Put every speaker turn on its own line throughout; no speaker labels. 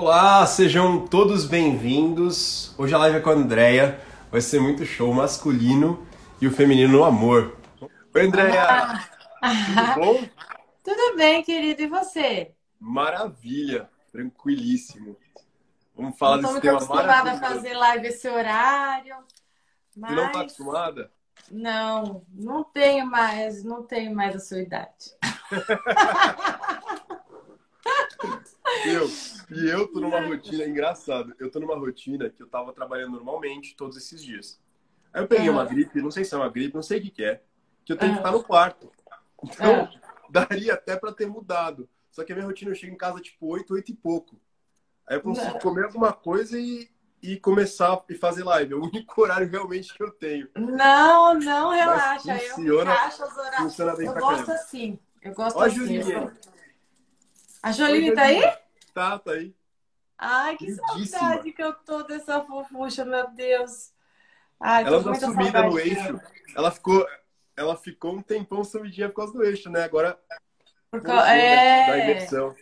Olá, sejam todos bem-vindos. Hoje a live é com a Andrea. Vai ser muito show masculino e o feminino no amor. Oi, Andrea! Tudo bom?
Tudo bem, querido. E você?
Maravilha, tranquilíssimo. Vamos falar
não
desse tema
acostumada
maravilhoso.
a fazer live esse horário. Mas...
Você não tá acostumada?
Não, não tenho mais, não tenho mais a sua idade.
Eu, e eu tô numa rotina engraçada. Eu tô numa rotina que eu tava trabalhando normalmente todos esses dias. Aí eu peguei uma
Ah.
gripe, não sei se é uma gripe, não sei o que, que é, que eu tenho que
Ah.
estar no quarto. Então,
Ah.
daria até pra ter mudado. Só que a minha rotina eu chego em casa tipo 8, 8 e pouco. Aí eu consigo comer alguma coisa e, e começar e fazer live. É o único horário realmente que eu tenho.
Não, não relaxa. Eu
funciona-
encaixo os horários.
Funciona bem
Eu gosto
caramba.
assim. Eu gosto
Ó
assim.
Julinha.
Eu- A Joline
Oi,
tá aí?
Tá, tá aí.
Ai, que
Lindíssima.
saudade que eu tô dessa fofucha, meu Deus. Ai,
Ela tá sumida no eixo. Ela ficou, ela ficou um tempão sumidinha por causa do eixo, né? Agora
Porque,
voltou, né? da
é...
imersão.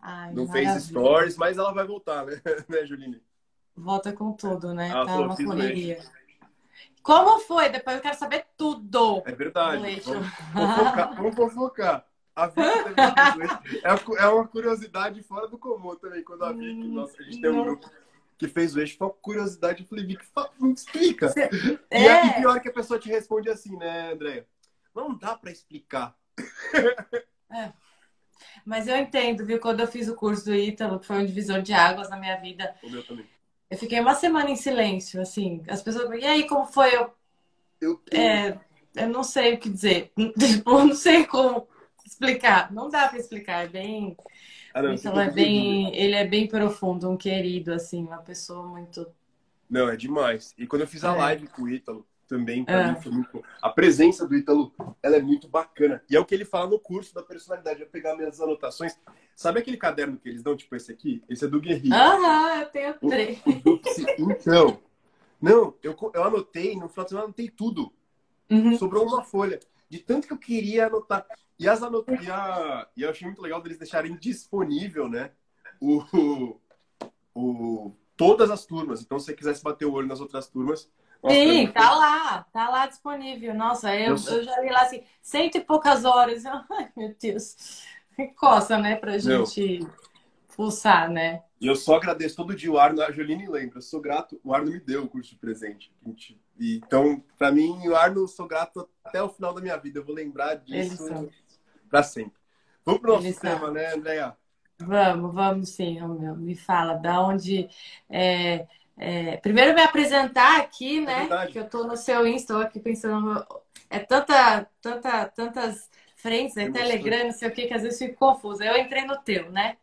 Ai,
Não fez
maravilha.
stories, mas ela vai voltar, né, né Juline?
Volta com tudo, né?
Ah,
tá uma correria. Como foi? Depois eu quero saber tudo.
É verdade.
eixo.
Vamos fofocar. Vamos fofocar. A Vicky também. É É uma curiosidade fora do comum também, quando a Vicky,
Hum,
nossa, a gente tem um
não.
grupo que fez o eixo, foi uma curiosidade. Eu falei, Vicky, me explica.
Cê-
E,
É,
pior que a pessoa te responde assim, né, Andréia? Não dá pra explicar.
mas eu entendo, viu? Quando eu fiz o curso do Ítalo, que foi um divisor de águas na minha vida,
O meu também.
eu fiquei uma semana em silêncio, assim. As pessoas, e aí, como foi? Eu,
Eu tenho
é, eu não sei o que dizer. Tipo, não sei como explicar. Não dá pra explicar. É bem.
Ah, não,
o
você
Ítalo é
ver.
bem. Ele é bem profundo, um querido, assim, uma pessoa muito.
Não, é demais. E quando eu fiz a
É.
live com o Ítalo, também, pra
É.
mim, foi muito. A presença do Ítalo, ela é muito bacana. E é o que ele fala no curso da personalidade. Eu vou pegar minhas anotações. Sabe aquele caderno que eles dão, tipo esse aqui? Esse é do Guerri.
Aham, eu tenho três.
Então, não, eu, eu anotei, no final de semana eu anotei tudo.
Uhum.
Sobrou uma folha. De tanto que eu queria anotar. E, as anot... e, a... e eu achei muito legal deles deixarem disponível, né? O... o... Todas as turmas. Então, se você quisesse bater o olho nas outras turmas. nossa,
Sim, tá lá, tá lá disponível. Nossa, eu,
sei.
eu já li lá assim, cento e poucas horas. Ai, meu Deus. Que coça, né, pra gente fuçar, né?
E eu só agradeço todo dia o Arno, a Joline lembra, eu sou grato, o Arno me deu o curso de presente. gente. Então, pra mim, o Arno, eu sou grato até o final da minha vida. Eu vou lembrar disso pra sempre. Vamos pro nosso
Eles são.
tema, né, Andréia?
Vamos, vamos sim, Romeu. Me fala, da onde. é, é, Primeiro me apresentar aqui, né?
verdade.
que eu tô no seu Insta, aqui pensando. É tanta, tanta, tantas frentes, né? Telegram, não sei o que, que às vezes fico confusa. Eu entrei no teu, né?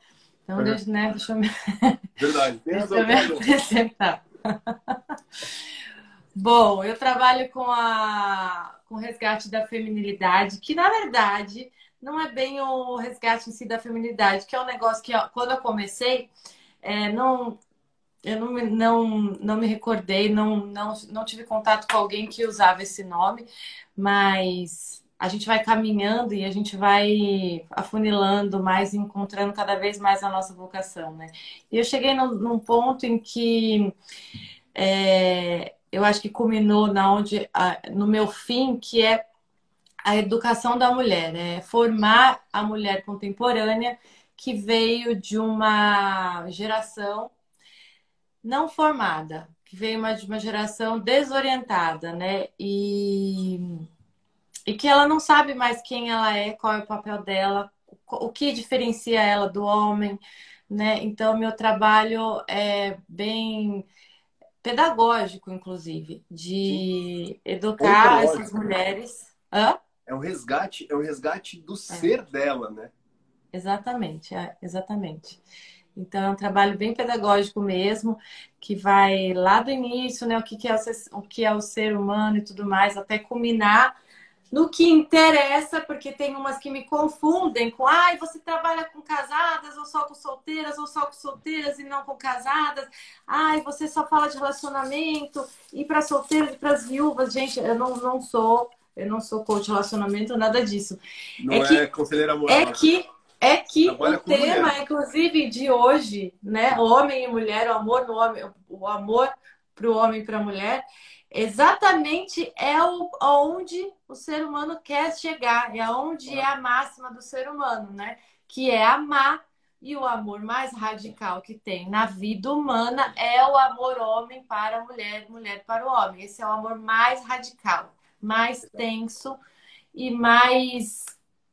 Então,
Uhum.
deixa, né, deixa eu me
Verdade. Tem
Deixa
razão.
eu me apresentar. Bom, eu trabalho com a com o resgate da feminilidade, que na verdade não é bem o resgate em si da feminilidade, que é um negócio que quando eu comecei, é, não eu não, me- não, não me recordei, não, não, não tive contato com alguém que usava esse nome, mas a gente vai caminhando e a gente vai afunilando mais, encontrando cada vez mais a nossa vocação, né? E eu cheguei num, num ponto em que é, eu acho que culminou na onde, a- no meu fim, que é a educação da mulher, né? Formar a mulher contemporânea que veio de uma geração não formada, que veio de uma geração desorientada, né? E, e que ela não sabe mais quem ela é, qual é o papel dela, o que diferencia ela do homem, né? Então, meu trabalho é bem pedagógico, inclusive, de educar
Ontológico.
essas mulheres. Hã?
É o resgate, é o resgate do ser dela, né?
Exatamente, é, exatamente. Então, é um trabalho bem pedagógico mesmo, que vai lá do início, né, o que que é o o que é o ser humano e tudo mais, até culminar no que interessa, porque tem umas que me confundem com, ai, você trabalha com casadas ou só com solteiras, ou só com solteiras e não com casadas. Ai, você só fala de relacionamento e para solteiros e para as viúvas. Gente, eu não, não sou, eu não sou coach de relacionamento, nada disso.
Não
É
é,
que-
conselheira moral.
É que É que o tema, mulher. inclusive, de hoje, né? Homem e mulher, o amor no homem, o amor para o homem e para a mulher, exatamente é o, onde o ser humano quer chegar, é onde é a máxima do ser humano, né? Que é amar. E o amor mais radical que tem na vida humana é o amor homem para a mulher, mulher para o homem. Esse é o amor mais radical, mais tenso e mais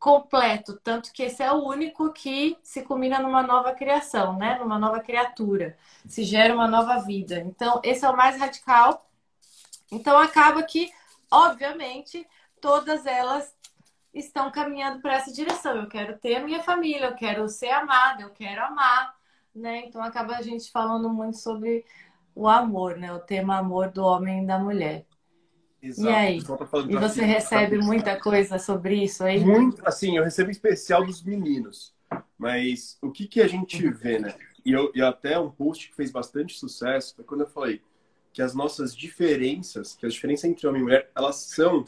completo, tanto que esse é o único que se combina numa nova criação, né? Numa nova criatura, se gera uma nova vida. Então, esse é o mais radical. Então, acaba que, obviamente, todas elas estão caminhando para essa direção. Eu quero ter a minha família, eu quero ser amada, eu quero amar, né? Então, acaba a gente falando muito sobre o amor, né? O tema amor do homem e da mulher. Exato. E aí? E você recebe muita coisa sobre isso aí?
Muito, assim, eu recebo especial dos meninos. Mas o que, que a gente vê, né? E, eu, e até um post que fez bastante sucesso foi quando eu falei que as nossas diferenças, que as diferenças entre homem e mulher, elas são,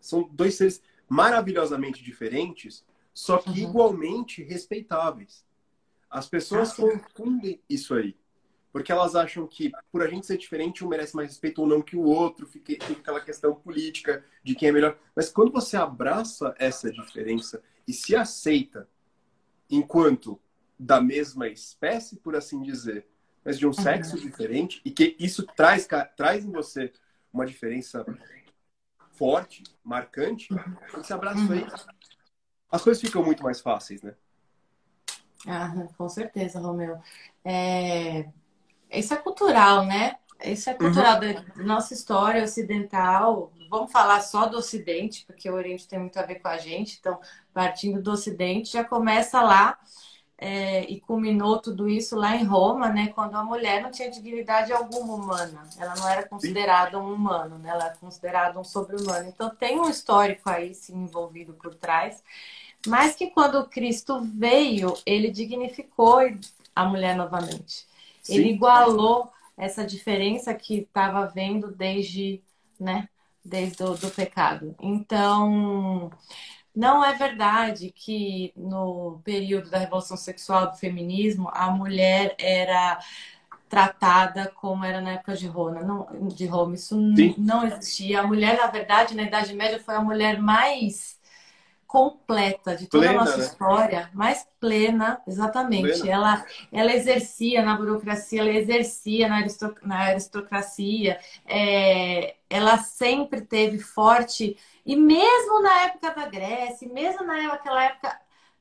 são dois seres maravilhosamente diferentes, só que uhum. igualmente respeitáveis. As pessoas confundem isso aí. Porque elas acham que, por a gente ser diferente, um merece mais respeito ou não que o outro, fica, fica aquela questão política de quem é melhor. Mas quando você abraça essa diferença e se aceita enquanto da mesma espécie, por assim dizer, mas de um sexo uhum. diferente, e que isso traz, traz em você uma diferença forte, marcante, você abraça uhum. aí, as coisas ficam muito mais fáceis, né?
Ah, com certeza, Romeu. É... Isso é cultural, né? Isso é cultural uhum. da nossa história ocidental. Vamos falar só do Ocidente, porque o Oriente tem muito a ver com a gente. Então, partindo do Ocidente, já começa lá é, e culminou tudo isso lá em Roma, né? Quando a mulher não tinha dignidade alguma humana. Ela não era considerada um humano, né? Ela era considerada um sobre-humano. Então, tem um histórico aí sim, envolvido por trás. Mas que quando Cristo veio, ele dignificou a mulher novamente. Sim. Ele igualou essa diferença que estava vendo desde, né, desde o do pecado. Então, não é verdade que no período da revolução sexual do feminismo a mulher era tratada como era na época de Roma. Não, de Roma. Isso não existia. A mulher, na verdade, na Idade Média foi a mulher mais completa de toda plena, a nossa né? história, mais plena, exatamente. Plena. Ela, ela exercia na burocracia, ela exercia na, na aristocracia, é, ela sempre teve forte, e mesmo na época da Grécia, mesmo naquela época,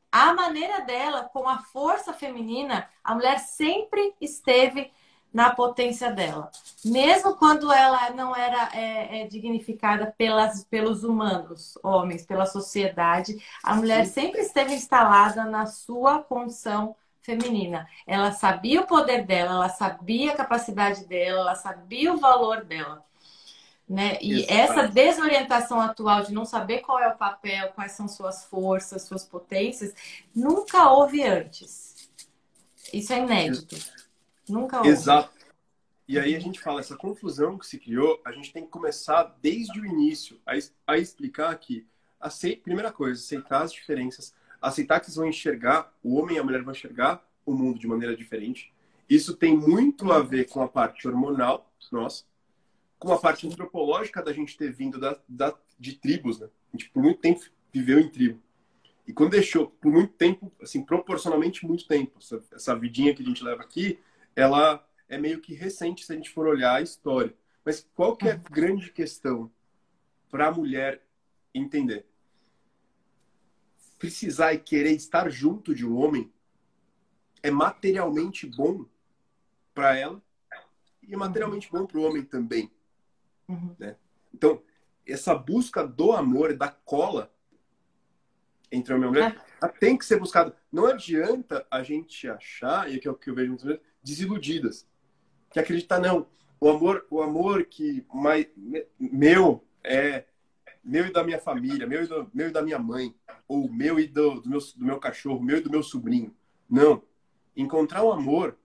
a maneira dela, com a força feminina, a mulher sempre esteve na potência dela. Mesmo quando ela não era é, é, dignificada pelas, pelos humanos, homens, pela sociedade, a mulher Sim. sempre esteve instalada na sua condição feminina. Ela sabia o poder dela, ela sabia a capacidade dela, ela sabia o valor dela. Né? E Exato. essa desorientação atual de não saber qual é o papel, quais são suas forças, suas potências, nunca houve antes. Isso é inédito. Nunca houve.
Exato. E aí a gente fala, essa confusão que se criou, a gente tem que começar desde o início a, a explicar que, aceita, primeira coisa, aceitar as diferenças, aceitar que vocês vão enxergar, o homem e a mulher vão enxergar o mundo de maneira diferente. Isso tem muito a ver com a parte hormonal nossa, com a parte antropológica da gente ter vindo da, da, de tribos, né? A gente por muito tempo viveu em tribo. E quando deixou por muito tempo, assim, proporcionalmente muito tempo, essa, essa vidinha que a gente leva aqui, ela é meio que recente se a gente for olhar a história. Mas qual que é a uhum. grande questão para a mulher entender? Precisar e querer estar junto de um homem é materialmente bom para ela e é materialmente bom para o homem também. Uhum. Né? Então, essa busca do amor, da cola entre homem e mulher, é. tem que ser buscada. Não adianta a gente achar, e é o que eu vejo muitas vezes, desiludidas. Que acreditar, não, o amor, o amor que mais, meu é meu e da minha família, meu e, do, meu e da minha mãe, ou meu e do, do, meu, do meu cachorro, meu e do meu sobrinho. Não. Encontrar um amor,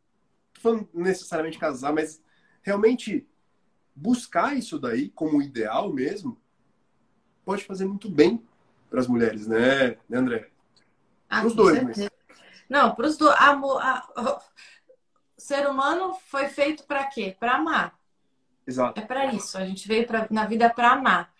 não falando necessariamente casar, mas realmente buscar isso daí como ideal mesmo, pode fazer muito bem para as mulheres, né, né André? Ah, os dois, mas...
Não, para os dois. Amor, a... O ser humano foi feito para quê? Para amar.
Exato.
É para isso. A gente veio pra, na vida para amar.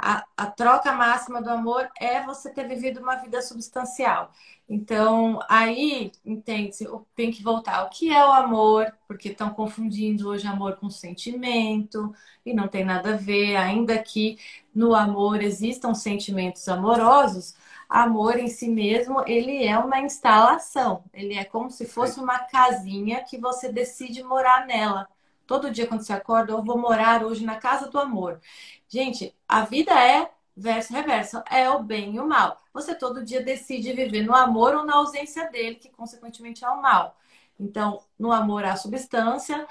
A, a, troca máxima do amor é você ter vivido uma vida substancial. Então, aí, entende tem que voltar. O que é o amor? Porque estão confundindo hoje amor com sentimento, e não tem nada a ver, ainda que no amor existam sentimentos amorosos, amor em si mesmo, ele é uma instalação. Ele é como se fosse uma casinha que você decide morar nela. Todo dia quando você acorda, eu vou morar hoje na casa do amor. Gente, a vida é verso reverso, é o bem e o mal. Você todo dia decide viver no amor ou na ausência dele, que consequentemente é o mal. Então, no amor há substância,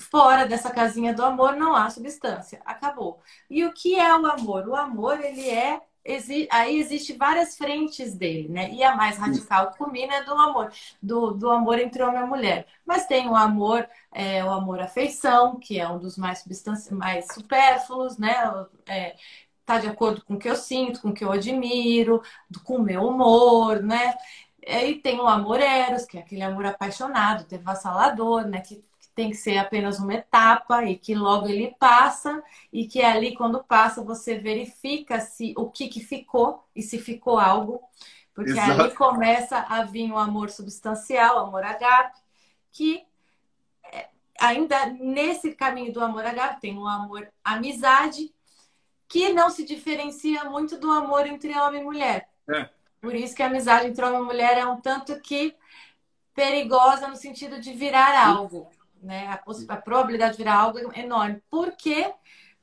fora dessa casinha do amor não há substância. Acabou. E o que é o amor? O amor, ele é exi aí existe várias frentes dele, né? E a mais radical que combina é do amor, do, do amor entre homem e mulher. Mas tem o amor, é, o amor afeição, que é um dos mais mais supérfluos, né? É, tá de acordo com o que eu sinto, com o que eu admiro, com o meu humor, né? E tem o amor eros, que é aquele amor apaixonado, devassalador, né? Que tem que ser apenas uma etapa e que logo ele passa e que ali quando passa você verifica se o que, que ficou e se ficou algo, porque Exato. aí começa a vir o amor substancial, o amor agape, que é, ainda nesse caminho do amor agape tem o amor amizade, que não se diferencia muito do amor entre homem e mulher. É. Por isso que a amizade entre homem e mulher é um tanto que perigosa no sentido de virar algo né? A, a probabilidade de virar algo é enorme. Por quê?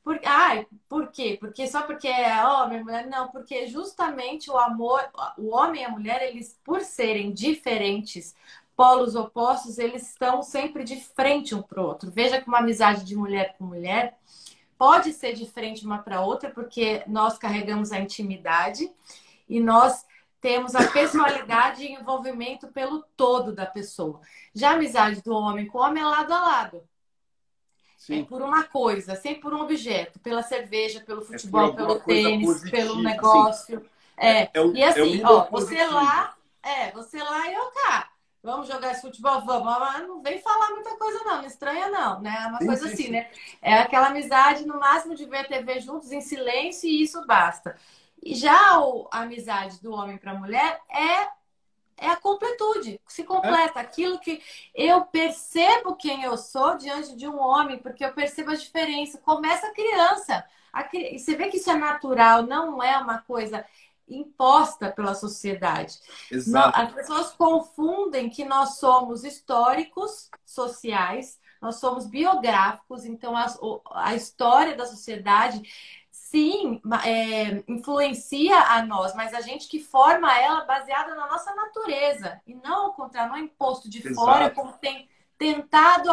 Por, ai, por quê? Porque só porque é homem, mulher? Não, porque justamente o amor, o homem e a mulher, eles, por serem diferentes, polos opostos, eles estão sempre de frente um para o outro. Veja que uma amizade de mulher com mulher pode ser diferente uma para outra, porque nós carregamos a intimidade e nós temos a personalidade e envolvimento pelo todo da pessoa. Já a amizade do homem com o homem é lado a lado. Sim. É por uma coisa, sempre por um objeto, pela cerveja, pelo é futebol, é pelo tênis, positiva, pelo negócio. Assim. É. é o, e assim, é ó, você lá, é, você lá e eu cá. Vamos jogar esse futebol? Vamos. Mas não vem falar muita coisa, não. Não estranha, não. Né? É uma sim, coisa sim, assim, sim. né? É aquela amizade, no máximo, de ver a TV juntos em silêncio e isso basta. E já o, a amizade do homem para a mulher é é a completude, se completa. É. Aquilo que eu percebo quem eu sou diante de um homem, porque eu percebo a diferença. Começa a criança. A, você vê que isso é natural, não é uma coisa imposta pela sociedade. Exato. As pessoas confundem que nós somos históricos, sociais, nós somos biográficos, então a, a história da sociedade sim, é, influencia a nós, mas a gente que forma ela baseada na nossa natureza e não ao contrário, não é imposto de Exato. fora como tem tentado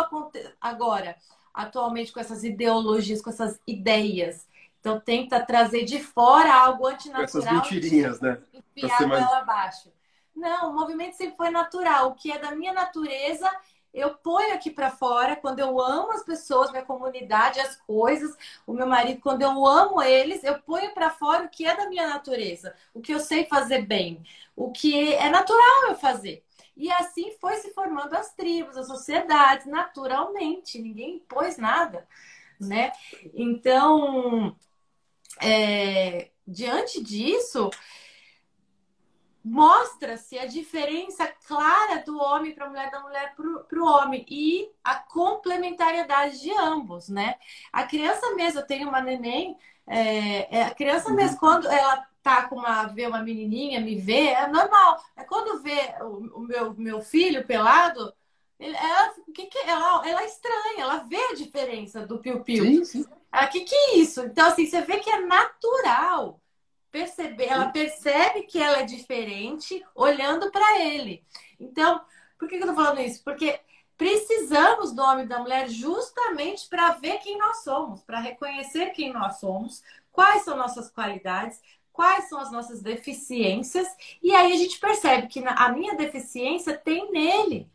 agora, atualmente com essas ideologias, com essas ideias. Então tenta trazer de fora algo antinatural.
Essas mentirinhas, né?
Enfiar mais... ela abaixo. Não, o movimento sempre foi natural. O que é da minha natureza, eu ponho aqui para fora quando eu amo as pessoas, minha comunidade, as coisas, o meu marido, quando eu amo eles, eu ponho para fora o que é da minha natureza, o que eu sei fazer bem, o que é natural eu fazer. E assim foi se formando as tribos, as sociedades, naturalmente, ninguém impôs nada, né? Então, é, diante disso, mostra-se a diferença clara do homem para a mulher, da mulher para o homem e a complementariedade de ambos, né? A criança mesmo, eu tenho uma neném, é, é, a criança uhum. mesmo, quando ela tá com uma, vê uma menininha, me vê, é normal. É quando vê o, o meu, meu filho pelado, ela, que que, ela, ela é estranha, ela vê a diferença do piu-piu. O que, que é isso? Então, assim, você vê que é natural perceber, ela percebe que ela é diferente olhando para ele. Então, por que, que eu tô falando isso? Porque precisamos do homem e da mulher justamente para ver quem nós somos, para reconhecer quem nós somos, quais são nossas qualidades, quais são as nossas deficiências, e aí a gente percebe que a minha deficiência tem nele.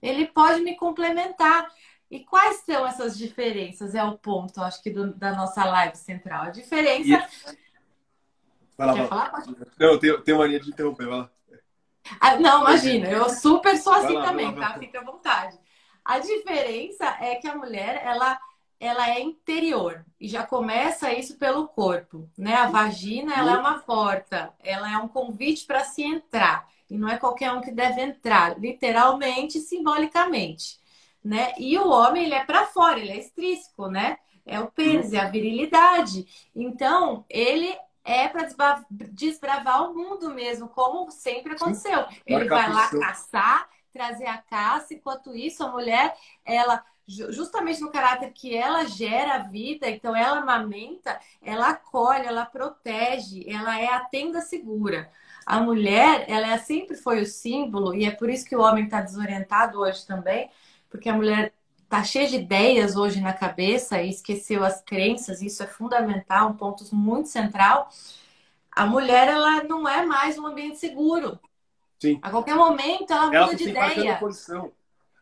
Ele pode me complementar. E quais são essas diferenças? É o ponto, acho que, do, da nossa live central. A diferença
Vai lá, Quer vai lá. Falar? Não, eu tenho, tenho mania de interromper, vai lá.
Ah, não, imagina, eu super sou assim lá, também, tá? Fica à vontade. A diferença é que a mulher, ela, ela é interior e já começa isso pelo corpo, né? A vagina, ela é uma porta, ela é um convite para se entrar e não é qualquer um que deve entrar, literalmente, simbolicamente, né? E o homem, ele é para fora, ele é extrínseco, né? É o pênis, é a virilidade. Então, ele é para desbravar o mundo mesmo, como sempre aconteceu. Sim. Ele vai lá caçar, trazer a caça, enquanto isso a mulher, ela justamente no caráter que ela gera a vida, então ela amamenta, ela acolhe, ela protege, ela é a tenda segura. A mulher, ela é, sempre foi o símbolo, e é por isso que o homem está desorientado hoje também, porque a mulher está cheia de ideias hoje na cabeça e esqueceu as crenças, isso é fundamental, um ponto muito central. A mulher, ela não é mais um ambiente seguro.
Sim.
A qualquer momento ela muda
ela
de ideia.
Posição.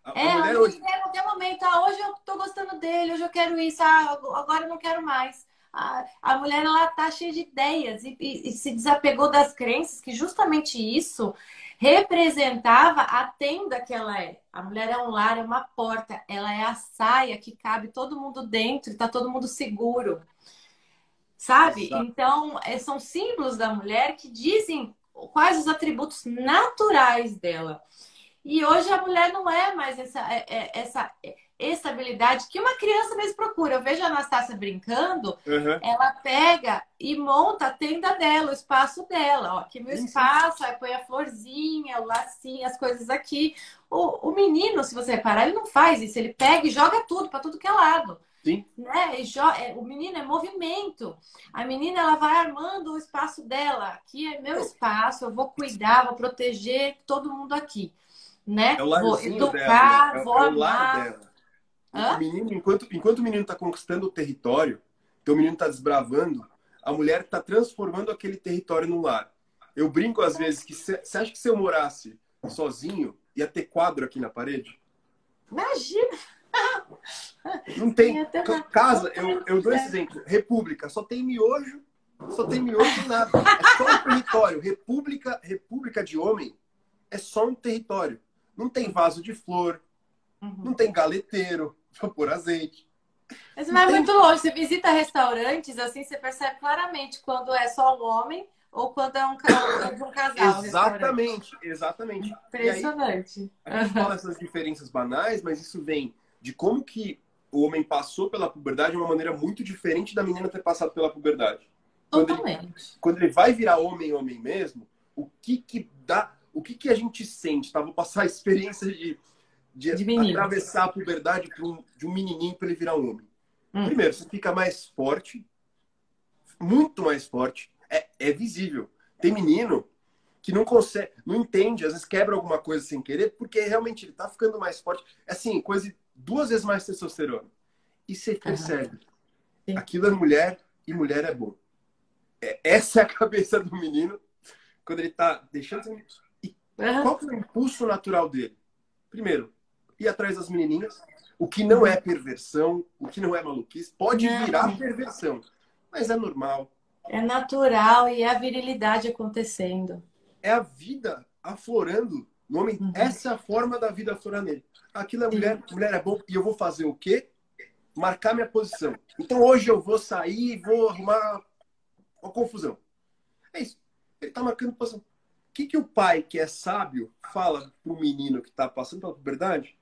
A, é, a mulher hoje... a qualquer momento. Ah, hoje eu tô gostando dele, hoje eu quero isso, ah, agora eu não quero mais. A, a mulher, ela tá cheia de ideias e, e, e se desapegou das crenças, que justamente isso representava a tenda que ela é. A mulher é um lar, é uma porta, ela é a saia que cabe todo mundo dentro, está todo mundo seguro. Sabe? Exato. Então, é, são símbolos da mulher que dizem quais os atributos naturais dela. E hoje a mulher não é mais essa, é, é, essa estabilidade que uma criança mesmo procura. Eu vejo a Anastácia brincando, uhum. ela pega e monta a tenda dela, o espaço dela. Ó, aqui meu espaço, aí põe a florzinha, o lacinho, as coisas aqui. O, o menino, se você reparar, ele não faz isso. Ele pega e joga tudo para tudo que é lado.
Sim.
Né? É, o menino é movimento. A menina ela vai armando o espaço dela. Aqui é meu espaço, eu vou cuidar, vou proteger todo mundo aqui. Né?
É o
vou
educar, dela, né? é, vou é amar. O menino, enquanto, enquanto o menino está conquistando o território, então o menino está desbravando, a mulher está transformando aquele território no lar. Eu brinco às vezes que você acha que se eu morasse sozinho, ia ter quadro aqui na parede?
Imagina!
Não tem. Casa, eu, eu dou esse exemplo. República, só tem miojo, só tem miojo nada. É só um território. República, república de homem é só um território. Não tem vaso de flor, uhum. não tem galeteiro pôr azeite.
Mas não, é tem... muito longe. Você visita restaurantes, assim, você percebe claramente quando é só um homem ou quando é um, é um casal.
exatamente, exatamente.
Impressionante.
Aí, a gente fala essas diferenças banais, mas isso vem de como que o homem passou pela puberdade de uma maneira muito diferente da menina ter passado pela puberdade.
Quando Totalmente.
Ele, quando ele vai virar homem, homem mesmo, o que que dá, o que que a gente sente, tá? Vou passar a experiência de, de, de atravessar a puberdade um, de um menininho para ele virar um homem. Hum. Primeiro, você fica mais forte, muito mais forte, é, é visível. Tem menino que não consegue, não entende, às vezes quebra alguma coisa sem querer, porque realmente ele tá ficando mais forte. É assim, coisa duas vezes mais testosterona. E você percebe, uhum. aquilo é mulher e mulher é bom. É, essa é a cabeça do menino quando ele tá deixando. E uhum. qual é o impulso natural dele? Primeiro, ir atrás das menininhas, o que não é perversão, o que não é maluquice, pode virar perversão, mas é normal.
É natural e é a virilidade acontecendo.
É a vida aflorando no homem. Uhum. Essa é a forma da vida aflorar nele aquilo é mulher, mulher é bom, e eu vou fazer o quê? Marcar minha posição. Então hoje eu vou sair e vou arrumar uma confusão. É isso. Ele está marcando posição. O que, que o pai, que é sábio, fala pro menino que está passando pela puberdade?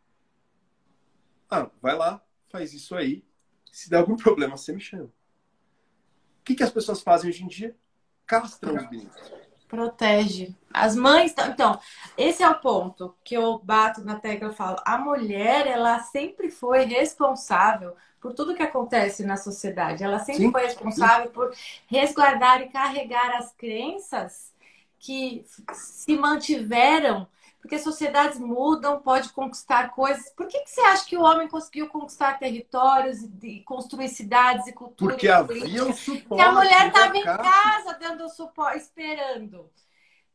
Ah, vai lá, faz isso aí. Se der algum problema, você me chama. O que, que as pessoas fazem hoje em dia? Castram os meninos.
Protege. As mães. Então, esse é o ponto que eu bato na tecla e falo. A mulher, ela sempre foi responsável por tudo que acontece na sociedade. Ela sempre Sim. foi responsável por resguardar e carregar as crenças que se mantiveram porque sociedades mudam, pode conquistar coisas. Por que, que você acha que o homem conseguiu conquistar territórios e construir cidades e cultura?
Porque havia um suporte. Porque
a mulher estava em casa dando suporte, esperando.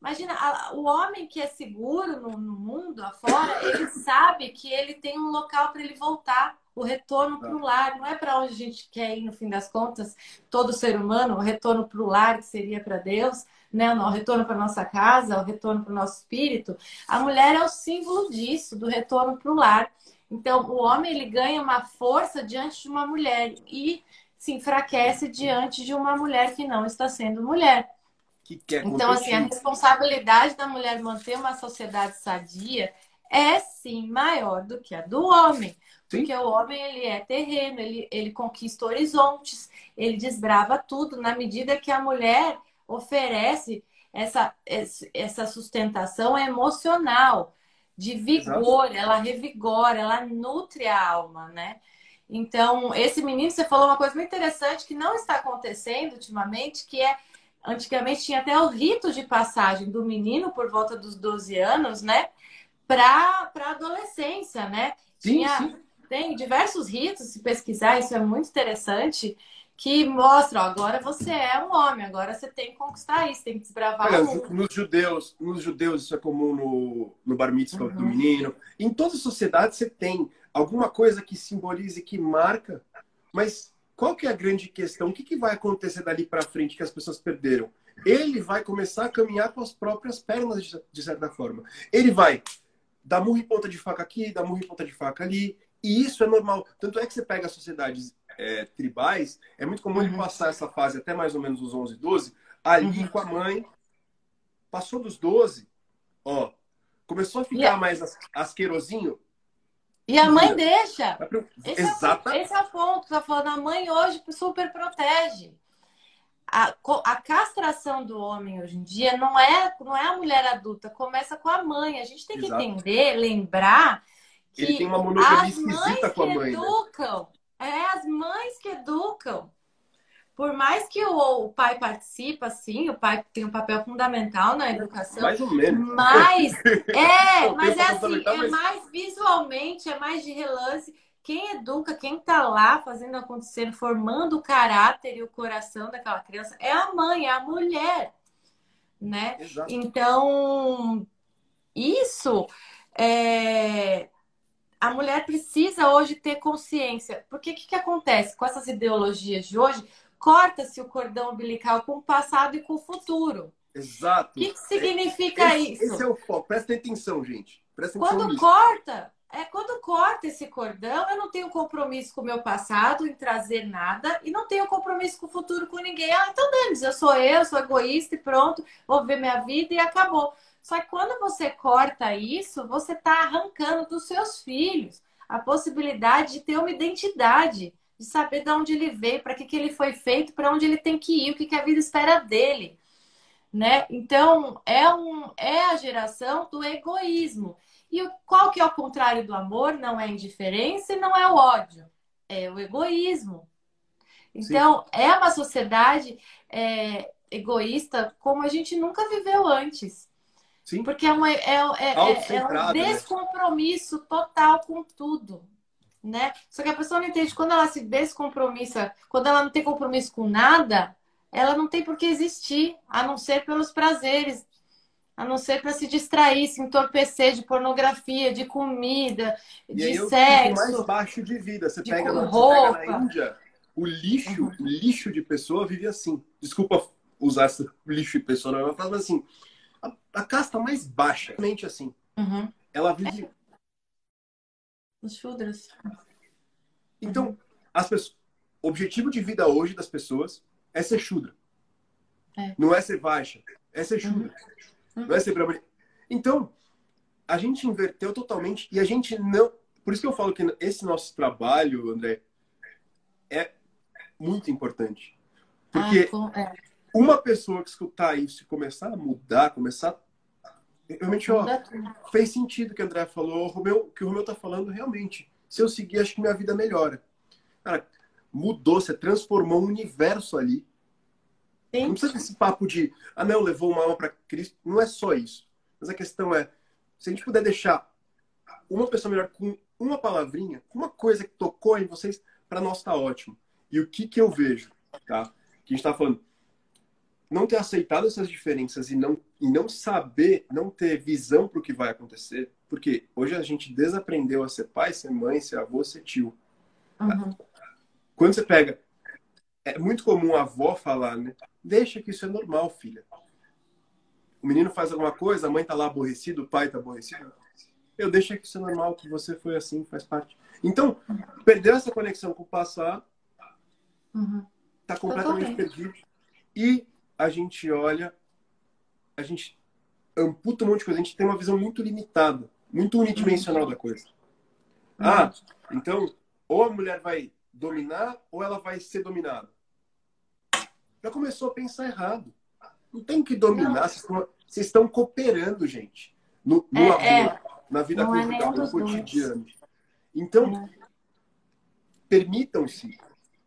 Imagina, a, o homem que é seguro no, no mundo afora, ele sabe que ele tem um local para ele voltar o retorno para o lar, não é para onde a gente quer ir no fim das contas, todo ser humano, o retorno para o lar, que seria para Deus, né? O retorno para nossa casa, o retorno para o nosso espírito. A mulher é o símbolo disso, do retorno para o lar. Então, o homem ele ganha uma força diante de uma mulher e se enfraquece diante de uma mulher que não está sendo mulher. então, assim, a responsabilidade da mulher manter uma sociedade sadia é sim maior do que a do homem. Sim. Porque o homem ele é terreno, ele, ele conquista horizontes, ele desbrava tudo na medida que a mulher oferece essa, essa sustentação emocional, de vigor, Exato. ela revigora, ela nutre a alma, né? Então, esse menino, você falou uma coisa muito interessante que não está acontecendo ultimamente, que é antigamente tinha até o rito de passagem do menino por volta dos 12 anos, né? Para a adolescência, né?
Sim, tinha, sim.
Tem diversos ritos, se pesquisar, isso é muito interessante que mostra, ó, agora você é um homem, agora você tem que conquistar isso, tem que desbravar Olha, o mundo.
Nos judeus, nos judeus isso é comum no, no bar mitzvah uhum. do menino. Em toda sociedade você tem alguma coisa que simbolize, que marca, mas qual que é a grande questão? O que, que vai acontecer dali para frente que as pessoas perderam? Ele vai começar a caminhar com as próprias pernas, de certa forma. Ele vai dar murro em ponta de faca aqui, dar murro em ponta de faca ali. E isso é normal. Tanto é que você pega sociedades é, tribais, é muito comum uhum. ele passar essa fase até mais ou menos os 11, 12, ali uhum. com a mãe. Passou dos 12, ó, começou a ficar a... mais asquerosinho.
E a mãe deixa.
Esse Exato.
É, esse é o ponto. Tá falando, a mãe hoje super protege. A, a, castração do homem hoje em dia não é, não é a mulher adulta, começa com a mãe. A gente tem que Exato. entender, lembrar que
Ele tem uma monogamia esquisita com a mãe.
Né? Educam, né? É as mães que educam. Por mais que o, o pai participe, sim, o pai tem um papel fundamental na educação.
Mais ou menos.
Mas, é, mas é assim, é mais visualmente, é mais de relance. Quem educa, quem está lá fazendo acontecer, formando o caráter e o coração daquela criança, é a mãe, é a mulher. Né? Exato. Então, isso é, a mulher precisa hoje ter consciência. Porque o que, que acontece com essas ideologias de hoje? Corta-se o cordão umbilical com o passado e com o futuro.
Exato.
O que, que significa
esse,
isso?
Esse é o foco. Presta atenção, gente. Presta
atenção quando
nisso.
corta, é quando corta esse cordão, eu não tenho compromisso com o meu passado em trazer nada e não tenho compromisso com o futuro com ninguém. Ah, então Denis, eu sou eu, sou egoísta e pronto, vou ver minha vida e acabou. Só que quando você corta isso, você está arrancando dos seus filhos a possibilidade de ter uma identidade, de saber de onde ele veio, para que, que ele foi feito, para onde ele tem que ir, o que, que a vida espera dele. Né? Então, é, um, é a geração do egoísmo. E qual que é o contrário do amor? Não é a indiferença e não é o ódio. É o egoísmo. Então, Sim. é uma sociedade é, egoísta como a gente nunca viveu antes. Sim. Porque é, uma, é, é, é, é um né? descompromisso né? total com tudo. Né? Só que a pessoa não entende quando ela se descompromissa, quando ela não tem compromisso com nada, ela não tem por que existir, a não ser pelos prazeres, a não ser para se distrair, se entorpecer de pornografia, de comida, e de aí sexo.
mais baixo de vida. Você, pega, na, você pega na Índia, o lixo, o lixo de pessoa vive assim. Desculpa usar esse lixo de pessoa, mas assim, a, a casta mais baixa, mente assim.
Uhum.
Ela vive. É.
Os chudras.
Então, uhum. as pessoas, o objetivo de vida hoje das pessoas é ser chudra. É. Não é ser baixa, é ser chudra. Uhum. Não é ser brahmani. Então, a gente inverteu totalmente e a gente não. Por isso que eu falo que esse nosso trabalho, André, é muito importante. Porque ah, é uma pessoa que escutar isso e começar a mudar, começar. Realmente, ó, fez sentido o que o André falou, o Romeu, que o Romeu tá falando realmente. Se eu seguir, acho que minha vida melhora. Cara, mudou, você transformou um universo ali. Sim. Não precisa desse papo de, ah, não, levou uma alma para Cristo. Não é só isso. Mas a questão é, se a gente puder deixar uma pessoa melhor com uma palavrinha, uma coisa que tocou em vocês, para nós tá ótimo. E o que que eu vejo, tá? Que a gente tá falando, não ter aceitado essas diferenças e não, e não saber, não ter visão para o que vai acontecer, porque hoje a gente desaprendeu a ser pai, ser mãe, ser avô, ser tio.
Uhum.
Quando você pega, é muito comum a avó falar, né? Deixa que isso é normal, filha. o menino faz alguma coisa, a mãe tá lá aborrecida, o pai tá aborrecido. Eu deixo que isso é normal, que você foi assim, faz parte. Então, perdeu essa conexão com o passado, uhum. tá completamente perdido. E a gente olha, a gente amputa um monte de coisa, a gente tem uma visão muito limitada, muito unidimensional da coisa. Uhum. Ah, então, ou a mulher vai dominar ou ela vai ser dominada. Já começou a pensar errado. Não tem que dominar, vocês estão, vocês estão cooperando, gente. No, no é, amor, é. na vida não conjugal, é no cotidiano. Dois. Então, é. permitam-se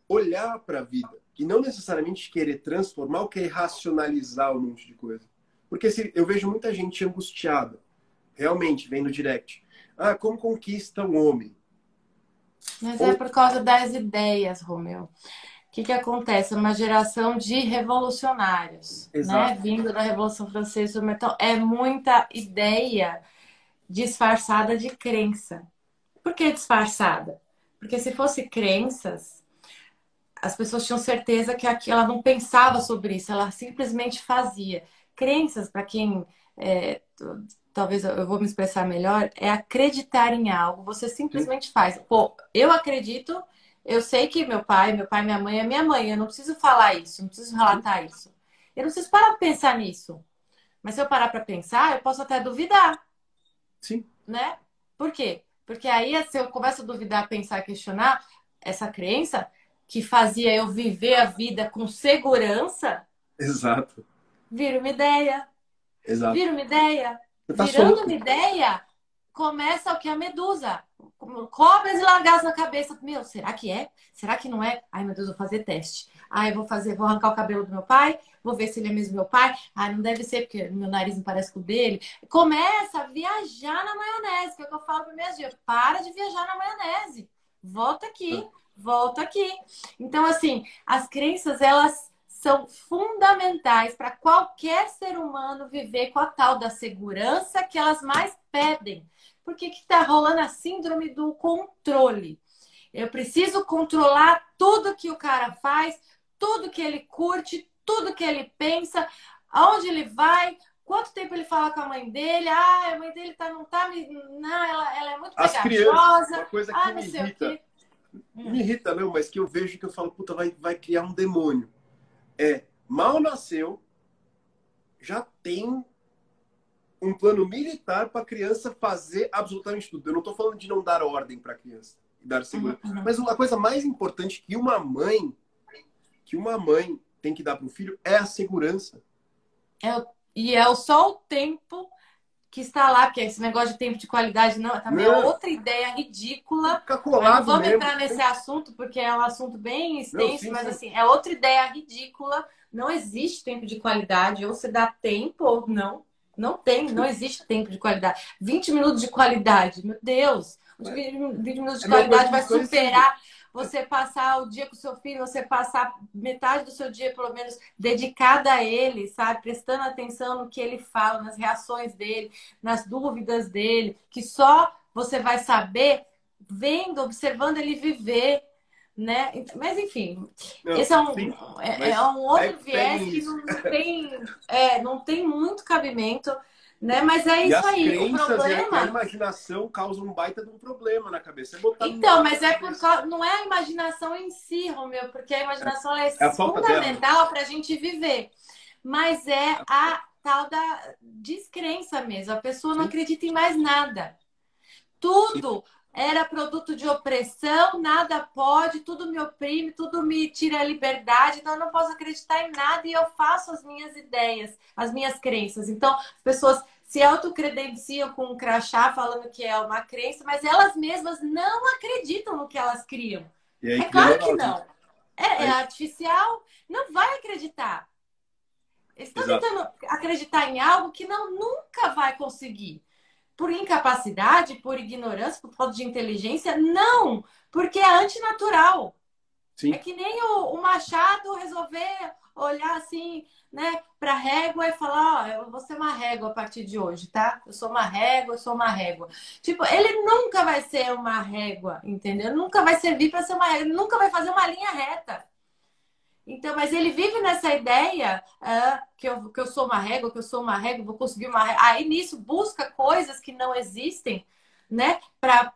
olhar para a vida e não necessariamente querer transformar ou querer racionalizar um monte de coisa. Porque se, eu vejo muita gente angustiada, realmente, vendo direct. Ah, como conquista um homem?
Mas é por causa das ideias, Romeu. O que, que acontece? Uma geração de revolucionários, né? Exato. né? Vindo da Revolução Francesa. Então, é muita ideia disfarçada de crença. Por que disfarçada? Porque se fosse crenças, as pessoas tinham certeza que aqui ela não pensava sobre isso, ela simplesmente fazia. Crenças, para quem é, talvez eu vou me expressar melhor, é acreditar em algo. Você simplesmente Sim. faz. Pô, eu acredito, eu sei que meu pai, meu pai, minha mãe é minha mãe. Eu não preciso falar isso, não preciso relatar isso. Eu não preciso parar para pensar nisso. Mas se eu parar para pensar, eu posso até duvidar.
Sim.
Né? Por quê? Porque aí, se eu começo a duvidar, pensar, questionar essa crença que fazia eu viver a vida com segurança.
Exato.
Vira uma ideia.
Exato.
Vira uma ideia. Tá Virando solto. uma ideia, começa o que? A medusa. Cobras e lagartos na cabeça. Meu, será que é? Será que não é? Ai, meu Deus, vou fazer teste. Ai, vou fazer, vou arrancar o cabelo do meu pai, vou ver se ele é mesmo meu pai. Ai, não deve ser, porque meu nariz não parece com o dele. Começa a viajar na maionese, que é o que eu falo para minhas dias. Para de viajar na maionese. Volta aqui, volta aqui. Então, assim, as crenças, elas são fundamentais para qualquer ser humano viver com a tal da segurança que elas mais pedem. Porque está rolando a síndrome do controle. Eu preciso controlar tudo que o cara faz, tudo que ele curte, tudo que ele pensa, aonde ele vai, quanto tempo ele fala com a mãe dele. Ah, a mãe dele tá, não tá. Não, ela, ela é muito
As pegajosa. uma coisa que ah, me irrita. Me irrita, não, mas que eu vejo que eu falo, puta, vai, vai criar um demônio é mal nasceu, já tem um plano militar para a criança fazer absolutamente tudo. Eu não estou falando de não dar ordem para a criança e dar segurança, uhum. mas uma coisa mais importante que uma mãe que uma mãe tem que dar para o filho é a segurança.
É, e é só o tempo que está lá, porque esse negócio de tempo de qualidade não, também não. é outra ideia ridícula.
não
vamos mesmo. entrar nesse assunto, porque é um assunto bem extenso, sim, mas sim. assim, é outra ideia ridícula. Não existe tempo de qualidade, ou você dá tempo ou não. Não tem, não existe tempo de qualidade. 20 minutos de qualidade, meu Deus! 20 minutos de é qualidade vai superar você passar o dia com o seu filho, você passar metade do seu dia, pelo menos, dedicada a ele, sabe? Prestando atenção no que ele fala, nas reações dele, nas dúvidas dele, que só você vai saber vendo, observando ele viver. Né? Mas enfim, não, esse é um, sim, é, é, um outro é, viés que não tem, é, não tem muito cabimento. Né? Mas é isso aí.
o
problema.
a imaginação causa um baita de um problema na cabeça. É
então, mas é por causa... não é a imaginação em si, Romeu, porque a imaginação é, é fundamental para a gente viver. Mas é a tal da descrença mesmo. A pessoa não acredita em mais nada. Tudo era produto de opressão, nada pode, tudo me oprime, tudo me tira a liberdade, então eu não posso acreditar em nada e eu faço as minhas ideias, as minhas crenças. Então, as pessoas se autocredenciam com um crachá falando que é uma crença, mas elas mesmas não acreditam no que elas criam.
Aí,
é claro que não. É, é, artificial, não vai acreditar. Estão tentando acreditar em algo que não nunca vai conseguir por incapacidade, por ignorância, por falta de inteligência? Não, porque é antinatural. Sim. É que nem o, o Machado resolver olhar assim, né, para régua e falar, ó, eu vou ser uma régua a partir de hoje, tá? Eu sou uma régua, eu sou uma régua. Tipo, ele nunca vai ser uma régua, entendeu? Nunca vai servir para ser uma régua, ele nunca vai fazer uma linha reta. Então, mas ele vive nessa ideia ah, que, eu, que eu sou uma régua, que eu sou uma régua, vou conseguir uma régua. Aí nisso busca coisas que não existem, né? Para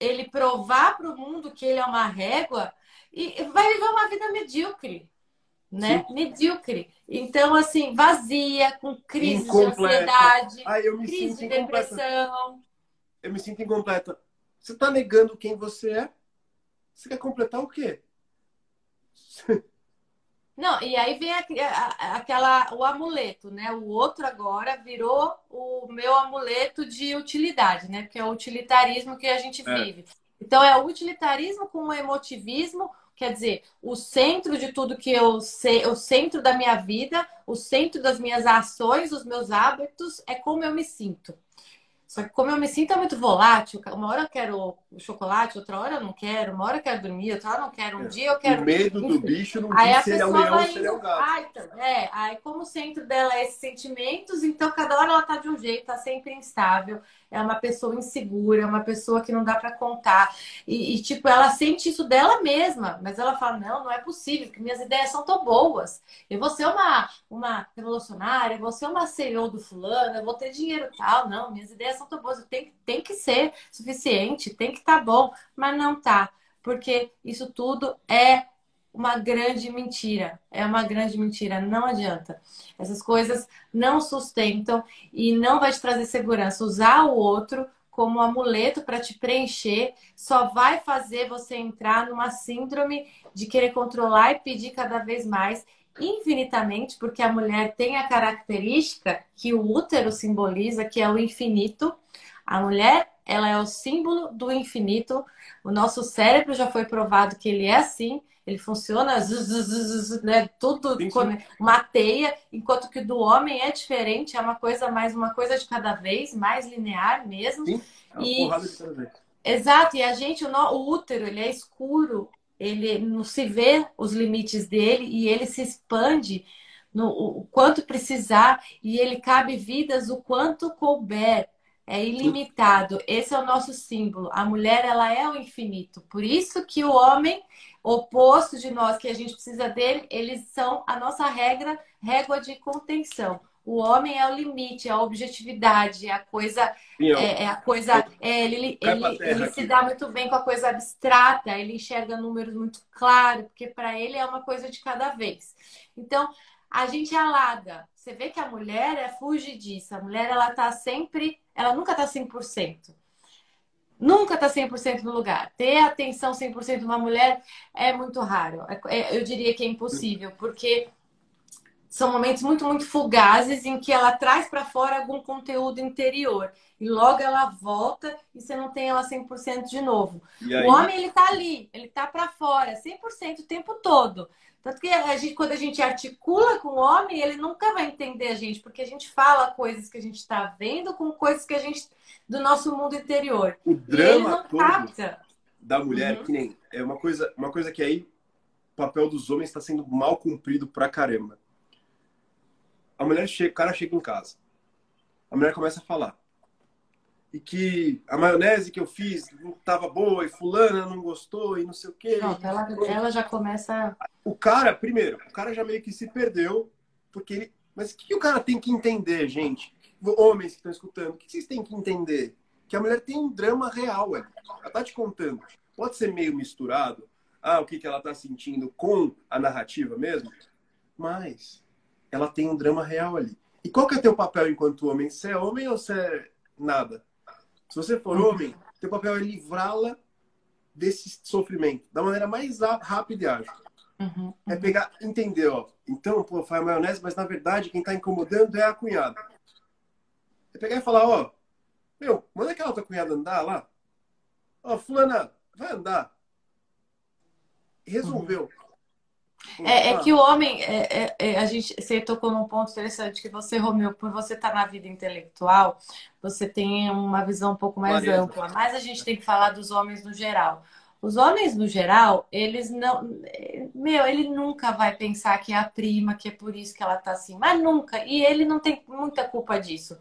ele provar para o mundo que ele é uma régua e vai viver uma vida medíocre, né? Sim. Medíocre. Então, assim, vazia, com crise Incompleta. de ansiedade, Ai, crise de depressão.
Eu me sinto incompleta. Você está negando quem você é? Você quer completar o quê?
Não, e aí vem aquela o amuleto, né? O outro agora virou o meu amuleto de utilidade, né? Porque é o utilitarismo que a gente é. vive. Então é o utilitarismo com o emotivismo, quer dizer, o centro de tudo que eu sei, o centro da minha vida, o centro das minhas ações, os meus hábitos é como eu me sinto. Só que como eu me sinto muito volátil, uma hora eu quero chocolate, outra hora eu não quero, uma hora eu quero dormir, outra hora eu não quero, um é. dia eu quero.
O medo do bicho não aí diz se ele é o leão ou se ele é o gato.
Ah, então, é, aí como o centro dela é esses sentimentos, então cada hora ela tá de um jeito, tá sempre instável é uma pessoa insegura, é uma pessoa que não dá para contar. E, e, tipo, ela sente isso dela mesma, mas ela fala: não, não é possível, que minhas ideias são tão boas. Eu vou ser uma, uma revolucionária, eu vou ser uma CEO do fulano, eu vou ter dinheiro tal. Não, minhas ideias são tão boas, tem, tem que ser suficiente, tem que estar tá bom, mas não tá. Porque isso tudo é uma grande mentira. É uma grande mentira, não adianta. Essas coisas não sustentam e não vai te trazer segurança. Usar o outro como amuleto para te preencher só vai fazer você entrar numa síndrome de querer controlar e pedir cada vez mais infinitamente, porque a mulher tem a característica que o útero simboliza, que é o infinito. A mulher, ela é o símbolo do infinito. O nosso cérebro já foi provado que ele é assim ele funciona, né, tudo sim, sim. uma teia, enquanto que do homem é diferente, é uma coisa mais uma coisa de cada vez, mais linear mesmo. Sim, é e... porrada de cada vez. Exato, e a gente, o, o útero, ele é escuro, ele não se vê os limites dele e ele se expande no o quanto precisar e ele cabe vidas o quanto couber. É ilimitado. Esse é o nosso símbolo. A mulher, ela é o infinito. Por isso que o homem, oposto de nós, que a gente precisa dele, eles são a nossa regra, régua de contenção. O homem é o limite, é a objetividade, é a coisa, é, é, a coisa, é, ele, ele, ele se dá muito bem com a coisa abstrata, ele enxerga números muito claros, porque para ele é uma coisa de cada vez. Então, a gente é alada. Você vê que a mulher é fugidiça. A mulher, ela tá sempre, ela nunca tá 100%. Nunca tá 100% no lugar. Ter atenção 100% de uma mulher é muito raro. É, é, eu diria que é impossível, porque são momentos muito, muito fugazes em que ela traz para fora algum conteúdo interior. E logo ela volta e você não tem ela 100% de novo. O homem, ele tá ali, ele tá para fora, 100% o tempo todo. Tanto que a gente, quando a gente articula com o homem, ele nunca vai entender a gente, porque a gente fala coisas que a gente está vendo com coisas que a gente do nosso mundo interior.
O drama capta. da mulher, uhum. que nem é uma coisa, uma coisa que aí o papel dos homens está sendo mal cumprido pra caramba. A mulher chega, o cara chega em casa. A mulher começa a falar e que a maionese que eu fiz não estava boa e fulana não gostou e não sei o quê.
Não, ela, ela já começa.
O cara, primeiro, o cara já meio que se perdeu, porque ele. Mas o que, o cara tem que entender, gente? Homens que estão escutando, o que vocês têm que entender? Que a mulher tem um drama real, ela tá te contando. Pode ser meio misturado, ah, o que, que ela tá sentindo com a narrativa mesmo, mas ela tem um drama real ali. E qual que é teu papel enquanto homem? Você é homem ou você é nada? Se você for homem, teu papel é livrá-la desse sofrimento da maneira mais rápida e ágil. Uhum, é uhum. É pegar, entender, ó. Então, pô, faz maionese, mas na verdade quem tá incomodando é a cunhada. É pegar e falar, ó, meu, manda aquela tua cunhada andar lá. Ó, fulana, vai andar. Resolveu. Uhum.
É, é, que o homem, é, é, é, a gente, você tocou num ponto interessante que você, Romeu, por você estar tá na vida intelectual, você tem uma visão um pouco mais ampla. Mas a gente tem que falar dos homens no geral. Os homens no geral, eles não, meu, ele nunca vai pensar que é a prima, que é por isso que ela tá assim, mas nunca. E ele não tem muita culpa disso.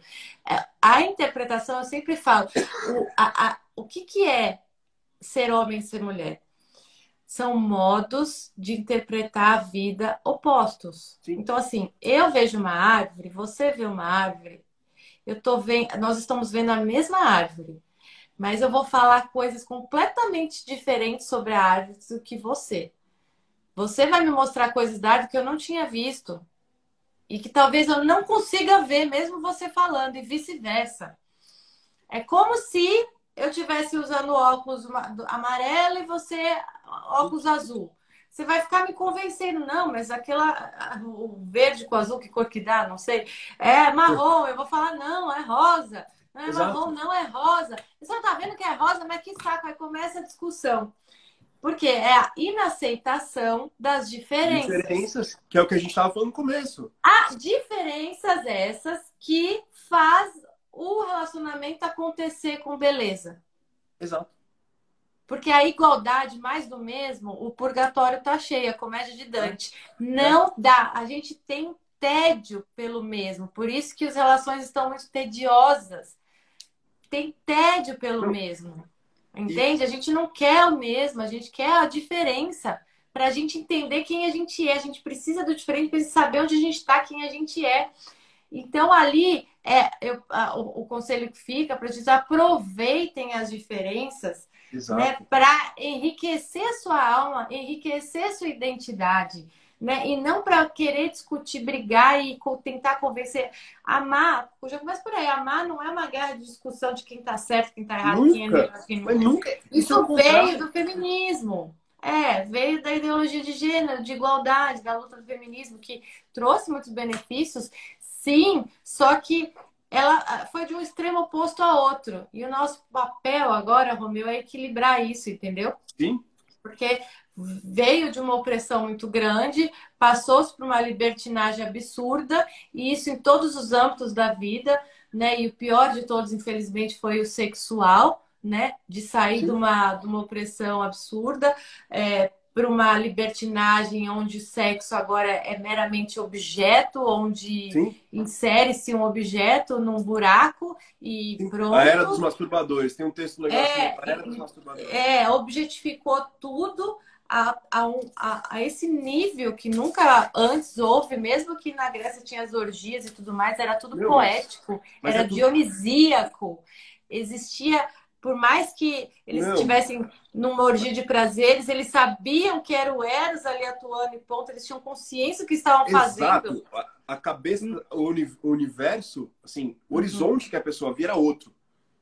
É, a interpretação, eu sempre falo, o, a, a, o que que é ser homem e ser mulher? São modos de interpretar a vida opostos. Sim. Então, assim, eu vejo uma árvore, você vê uma árvore, eu tô vendo, nós estamos vendo a mesma árvore, mas eu vou falar coisas completamente diferentes sobre a árvore do que você. Você vai me mostrar coisas da árvore que eu não tinha visto e que talvez eu não consiga ver, mesmo você falando, e vice-versa. É como se eu tivesse usando óculos amarelo e você óculos azul. Você vai ficar me convencendo, não, mas aquela o verde com azul, que cor que dá, não sei. É marrom, eu vou falar, não, é rosa. Não é Exato. marrom, não é rosa. Você não tá vendo que é rosa, mas que saco, aí começa a discussão. Porque é a inaceitação das diferenças.
Diferenças, que é o que a gente estava falando no começo.
As diferenças essas que faz o relacionamento acontecer com beleza.
Exato.
Porque a igualdade, mais do mesmo, o purgatório tá cheio, a comédia de Dante. Não dá. A gente tem tédio pelo mesmo. Por isso que as relações estão muito tediosas. Tem tédio pelo mesmo. Entende? A gente não quer o mesmo, a gente quer a diferença. Para a gente entender quem a gente é. A gente precisa do diferente para saber onde a gente está, quem a gente é. Então, ali, é, eu, a, o, o, conselho que fica para dizer aproveitem as diferenças né, para enriquecer sua alma, enriquecer sua identidade. Né? E não para querer discutir, brigar e tentar convencer. Amar, eu já começo por aí, amar não é uma guerra de discussão de quem está certo, quem está errado,
nunca,
quem é melhor, quem
não. Nunca,
isso, isso é veio do feminismo. É, veio da ideologia de gênero, de igualdade, da luta do feminismo, que trouxe muitos benefícios, sim, só que ela ah, foi de um extremo oposto a outro. E o nosso papel agora, Romeu, é equilibrar isso, entendeu?
Sim.
Porque veio de uma opressão muito grande, passou-se por uma libertinagem absurda, e isso em todos os âmbitos da vida, né? E o pior de todos, infelizmente, foi o sexual, né? De sair de uma, de uma opressão absurda. É, para uma libertinagem onde o sexo agora é meramente objeto, onde insere-se um objeto num buraco e pronto.
A era dos masturbadores, tem um texto legal é, assim, a era dos masturbadores.
É, objetificou tudo a, a, um, a, a, esse nível que nunca antes houve, mesmo que na Grécia tinha as orgias e tudo mais, era tudo Meu poético, era é dionisíaco, existia por mais que eles estivessem numa orgia de prazeres, eles sabiam que era o Eros ali atuando e ponto, eles tinham consciência do que estavam Exato. fazendo.
A, cabeça, o universo, assim, o horizonte uhum. que a pessoa via era outro.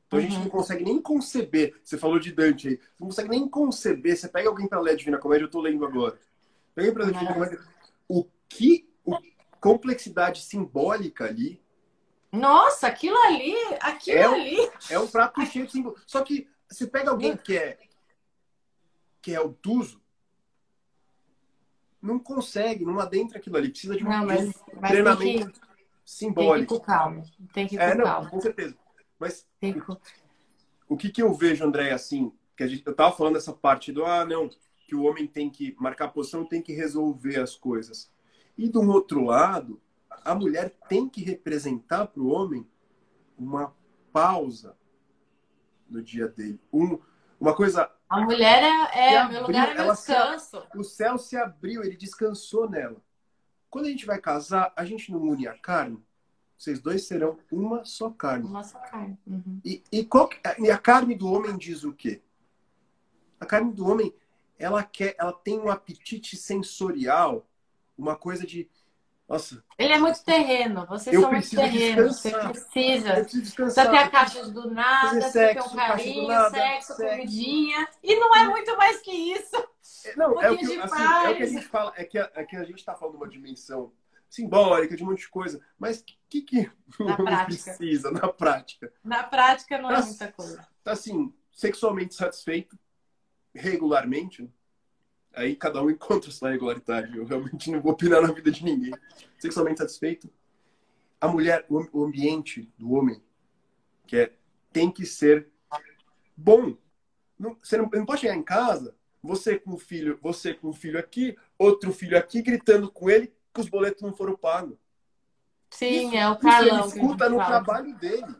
Então a gente uhum. não consegue nem conceber. Você falou de Dante aí. Não consegue nem conceber. Você pega alguém para ler a Divina Comédia, eu tô lendo agora. Pega alguém para ler Divina Comédia. O que. O, complexidade simbólica ali
nossa, aquilo ali, aquilo
é
ali.
é um prato cheio de símbolo. Só que você pega alguém que é que é obtuso, não consegue, não adentra aquilo ali. Precisa de um, não, mas, mas treinamento que, simbólico.
Tem que ir com calma. Tem que ir com é, não, calma.
com certeza. Mas que... o que, que eu vejo, André, assim, que a gente, eu tava falando dessa parte do ah, não, que o homem tem que marcar posição, tem que resolver as coisas. E do outro lado, a mulher tem que representar para o homem uma pausa no dia dele. Um, uma coisa.
A mulher é, é meu lugar é meu descanso.
Se, o céu se abriu, ele descansou nela. Quando a gente vai casar, a gente não une a carne. Vocês dois serão uma só carne.
Uma só carne. Uhum.
E, e, qual, e a carne do homem diz o quê? A carne do homem, ela quer, ela tem um apetite sensorial, uma coisa de nossa.
Ele é muito terreno. Vocês são muito terreno. Você precisa. Você tem a caixa do nada, você um carinho, nada, sexo, sexo, comidinha. E não é muito mais que isso.
É, não, um é, o que, assim, é o que a gente fala, é que a, é que a gente está falando de uma dimensão simbólica, de um monte de coisa. Mas o que, que
na
precisa na prática?
Na prática não é muita coisa.
Assim, sexualmente satisfeito, regularmente, Aí cada um encontra sua regularidade. Eu realmente não vou opinar na vida de ninguém. Sexualmente satisfeito. A mulher, o ambiente do homem, que é, tem que ser bom. Não, você não, não pode chegar em casa, você com o filho, você com o filho aqui, outro filho aqui, gritando com ele que os boletos não foram pagos.
Sim, isso, é o Carlão.
Isso ele escuta no fala. trabalho dele.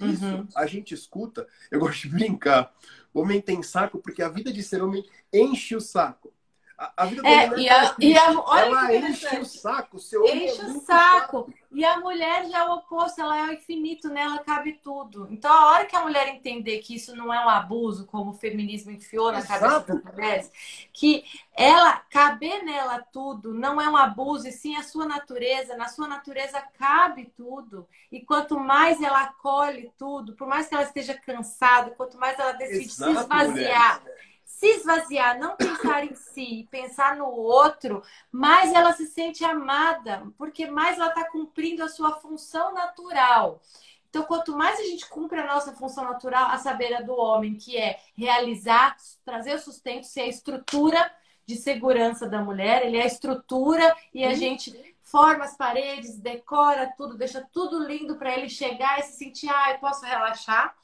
Isso uhum. a gente escuta. Eu gosto de brincar, homem tem saco porque a vida de ser homem enche o saco.
A, a vida é, e, a, e a, olha ela
enche o saco, seu
Enche o saco. E a mulher já é o oposto, ela é o infinito, nela cabe tudo. Então, a hora que a mulher entender que isso não é um abuso, como o feminismo enfiou na Exato. cabeça das mulheres, que ela caber nela tudo não é um abuso, e sim a sua natureza. Na sua natureza cabe tudo. E quanto mais ela acolhe tudo, por mais que ela esteja cansada, quanto mais ela decide Exato, se esvaziar. Mulher se esvaziar, não pensar em si, pensar no outro, mais ela se sente amada, porque mais ela está cumprindo a sua função natural. Então, quanto mais a gente cumpre a nossa função natural, a saber do homem, que é realizar, trazer o sustento, ser a estrutura de segurança da mulher, ele é a estrutura e a gente forma as paredes, decora tudo, deixa tudo lindo para ele chegar e se sentir, ah, eu posso relaxar.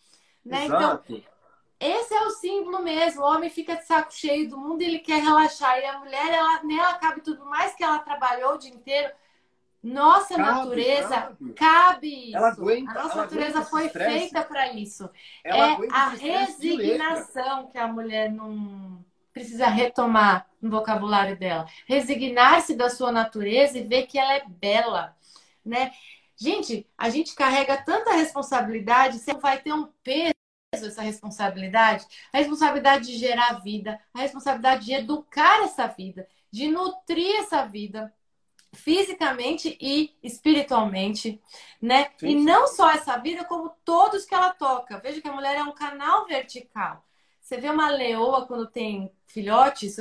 Né? Então, esse é o símbolo mesmo. O homem fica de saco cheio do mundo e ele quer relaxar. E a mulher, ela, nela cabe tudo mais que ela trabalhou o dia inteiro. Nossa cabe, natureza cabe, cabe isso.
Ela aguenta,
a nossa natureza foi feita para isso. Ela é a resignação que a mulher não precisa retomar no vocabulário dela. Resignar-se da sua natureza e ver que ela é bela, né? Gente, a gente carrega tanta responsabilidade, você vai ter um peso essa responsabilidade? A responsabilidade de gerar vida, a responsabilidade de educar essa vida, de nutrir essa vida fisicamente e espiritualmente, né? Sim, e não só essa vida, como todos que ela toca. Veja que a mulher é um canal vertical. Você vê uma leoa quando tem filhotes,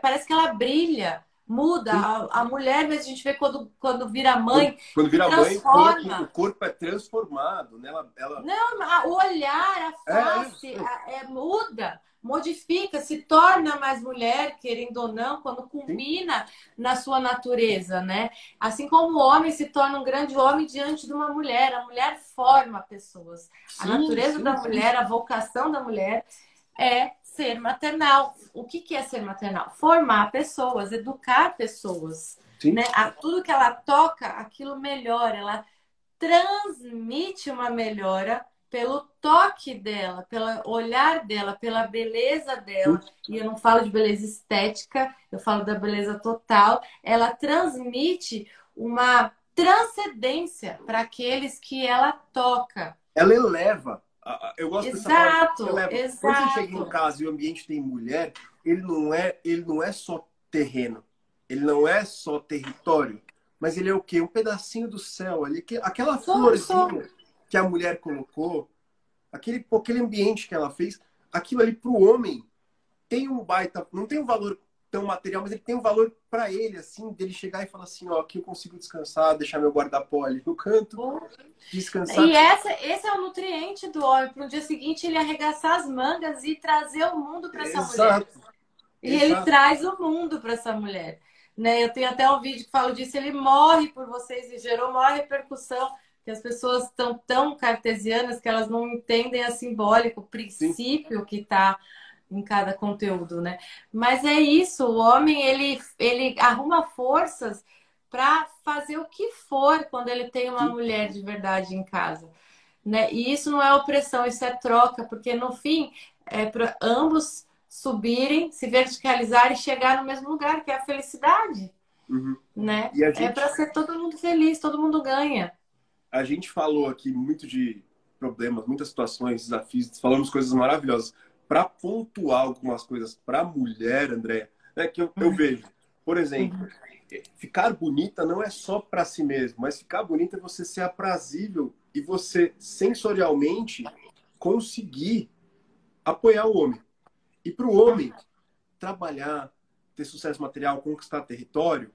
parece que ela brilha muda. A, a, mulher, mas a gente vê quando, quando vira mãe.
Quando vira mãe, o corpo, o corpo, é transformado. Né? Ela, ela...
Não, o olhar, a é, face é, é. é, muda, modifica, se torna mais mulher, querendo ou não, quando combina Sim. na sua natureza, né? Assim como o homem se torna um grande homem diante de uma mulher. A mulher forma pessoas. Sim, a natureza sim, da mulher, a vocação da mulher é ser maternal. O que, que é ser maternal? Formar pessoas, educar pessoas. Né? A, tudo que ela toca, aquilo melhora, ela transmite uma melhora pelo toque dela, pelo olhar dela, pela beleza dela. E eu não falo de beleza estética, eu falo da beleza total. Ela transmite uma transcendência para aqueles que ela toca.
Ela eleva eu gosto
exato, dessa palavra. Exato.
Quando você chega em casa e o ambiente tem mulher, ele não é, ele não é só terreno, ele não é só território, mas ele é o quê? Um pedacinho do céu ali, que, aquela florzinha que a mulher colocou, aquele, aquele ambiente que ela fez, aquilo ali para o homem tem um baita, não tem um valor tão material, mas ele tem um valor para ele, assim, dele chegar e falar assim, ó, aqui eu consigo descansar, deixar meu guarda-pó ali no canto, descansar.
E essa, esse é o nutriente do homem, para no dia seguinte ele arregaçar as mangas e trazer o mundo para essa mulher. E Exato. ele traz o mundo para essa mulher. Né? Eu tenho até um vídeo que falo disso, ele morre por vocês e gerou maior repercussão, que as pessoas estão tão cartesianas que elas não entendem a simbólico, o princípio Sim. que está em cada conteúdo, né? Mas é isso, o homem ele, ele arruma forças para fazer o que for quando ele tem uma mulher de verdade em casa, né? E isso não é opressão, isso é troca, porque no fim é para ambos subirem, se verticalizar e chegar no mesmo lugar, que é a felicidade, uhum. né? É gente... É para ser todo mundo feliz, todo mundo ganha.
A gente falou aqui muito de problemas, muitas situações, desafios, falamos coisas maravilhosas para pontuar algumas coisas para a mulher, André, é que eu, eu, vejo, por exemplo, ficar bonita não é só para si mesmo, mas ficar bonita é você ser aprazível e você sensorialmente conseguir apoiar o homem. E para o homem trabalhar, ter sucesso material, conquistar território,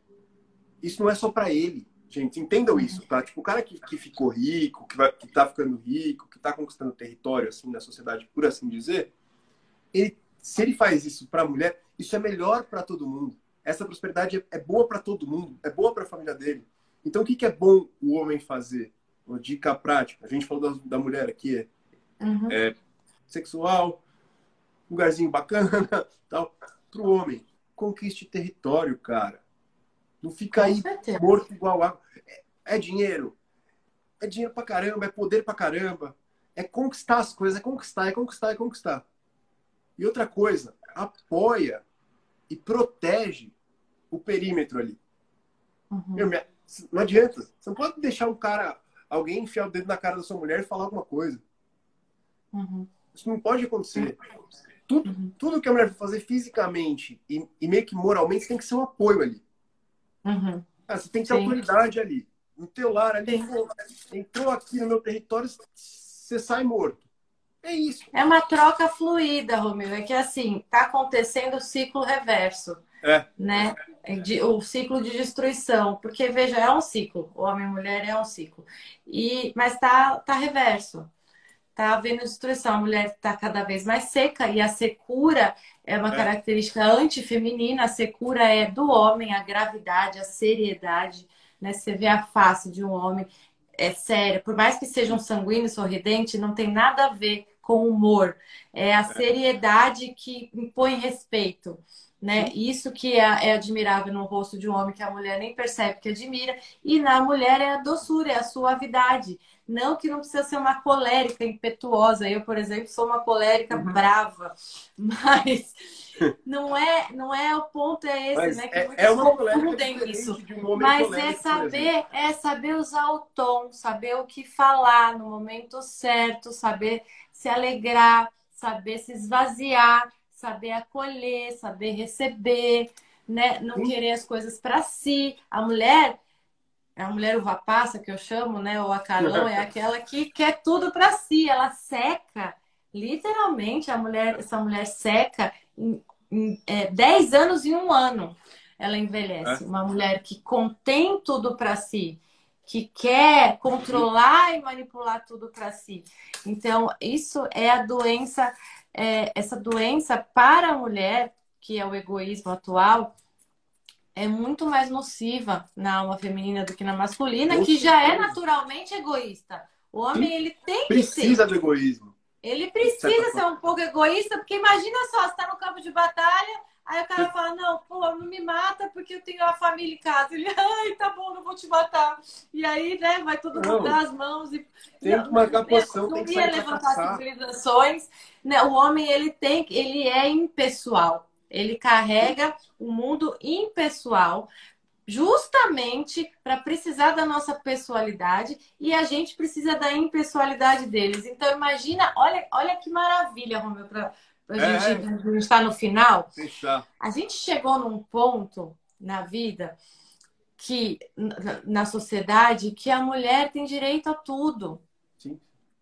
isso não é só para ele. Gente, entendam isso, tá? Tipo, o cara que, que ficou rico, que, vai, que tá ficando rico, que tá conquistando território, assim, na sociedade, por assim dizer, ele, se ele faz isso para a mulher, isso é melhor para todo mundo. Essa prosperidade é, é boa para todo mundo, é boa para a família dele. Então, o que, que é bom o homem fazer? Uma dica prática. A gente falou da, da mulher aqui, é, uhum. é sexual, lugarzinho bacana, tal. Para o homem, conquiste território, cara. Não fica aí morto igual água. É, é dinheiro. É dinheiro pra caramba, é poder pra caramba. É conquistar as coisas, é conquistar, é conquistar, é conquistar. E outra coisa, apoia e protege o perímetro ali. Uhum. Meu, não adianta. Você não pode deixar um cara, alguém enfiar o dedo na cara da sua mulher e falar alguma coisa. Uhum. Isso não pode acontecer. Tudo, uhum. tudo que a mulher vai fazer fisicamente e, e, meio que moralmente tem que ser um apoio ali. Uhum. Ah, você tem que ter Sim. autoridade ali. No teu lar ali, entrou aqui no meu território, você sai morto. É isso.
É uma troca fluida, Romeu. É que assim, tá acontecendo o ciclo reverso. É. Né? De, o ciclo de destruição. Porque, veja, é um ciclo. O homem e mulher é um ciclo. E, mas tá, tá reverso. Tá havendo destruição. A mulher está cada vez mais seca e a secura é uma é. característica antifeminina. A secura é do homem, a gravidade, a seriedade. Né? Você vê a face de um homem é séria, por mais que seja um sanguíneo sorridente, não tem nada a ver com humor. É a é. seriedade que impõe respeito. Né? Isso que é, é, admirável no rosto de um homem que a mulher nem percebe que admira, e na mulher é a doçura, é a suavidade. Não que não precisa ser uma colérica impetuosa. Eu, por exemplo, sou uma colérica uhum. brava, mas não é, não é o ponto é esse, mas né? Que
é, é uma confundem
isso. Um mas é saber, é saber usar o tom, saber o que falar no momento certo, saber se alegrar, saber se esvaziar, saber acolher, saber receber, né? Não Sim. querer as coisas para si. A mulher, a mulher uva passa que eu chamo, né? Ou a carão é aquela que quer tudo para si. Ela seca, literalmente. A mulher, essa mulher seca em, em é, 10 anos em um ano. Ela envelhece. É. Uma mulher que contém tudo para si que quer controlar e manipular tudo para si. Então, isso é a doença, é, essa doença para a mulher, que é o egoísmo atual, é muito mais nociva na alma feminina do que na masculina, que já é naturalmente egoísta. O homem, ele tem
que Precisa do egoísmo.
Ele precisa ser um pouco egoísta, porque imagina só, você está no campo de batalha, Aí o cara fala, não, pô, não me mata porque eu tenho a família em casa. Ele, ai, tá bom, não vou te matar. E aí, né, vai todo mundo dar as mãos e.
Tem que marcar posição,
não
tem que
ia levantar civilizações. Né? O homem, ele tem, ele é impessoal. Ele carrega o mundo impessoal justamente para precisar da nossa pessoalidade e a gente precisa da impessoalidade deles. Então imagina, olha, olha que maravilha, Romeu, a é, gente está no final. A gente chegou num ponto na vida que na sociedade que a mulher tem direito a tudo. Sim.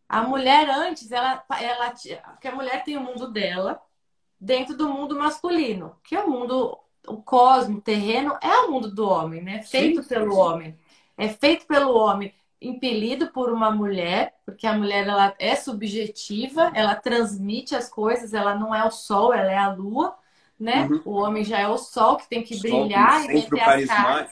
A mulher antes ela ela que a mulher tem o mundo dela dentro do mundo masculino, que é o mundo o cosmo, o terreno é o mundo do homem, né? Feito sim, pelo sim. homem. É feito pelo homem impelido por uma mulher, porque a mulher ela é subjetiva, ela transmite as coisas, ela não é o sol, ela é a lua, né? Uhum. O homem já é o sol que tem que o brilhar
e meter as caras.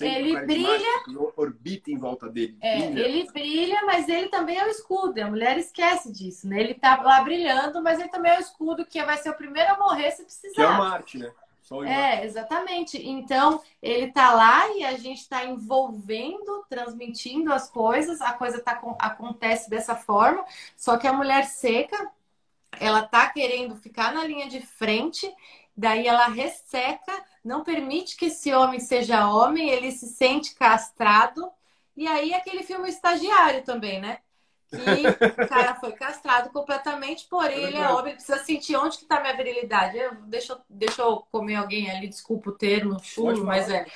Ele brilha,
orbita em volta dele.
É, ele brilha, mas ele também é o escudo. A mulher esquece disso, né? Ele tá lá brilhando, mas ele também é o escudo que vai ser o primeiro a morrer se precisar. Que é
o Marte, né?
É, exatamente. Então, ele está lá e a gente está envolvendo, transmitindo as coisas, a coisa tá, acontece dessa forma, só que a mulher seca, ela tá querendo ficar na linha de frente, daí ela resseca, não permite que esse homem seja homem, ele se sente castrado, e aí aquele filme estagiário também, né? Que o cara foi castrado completamente, porém ele é homem, precisa sentir onde que tá minha virilidade. Eu, deixa, eu, deixa eu comer alguém ali, desculpa o termo, chulo, mas é,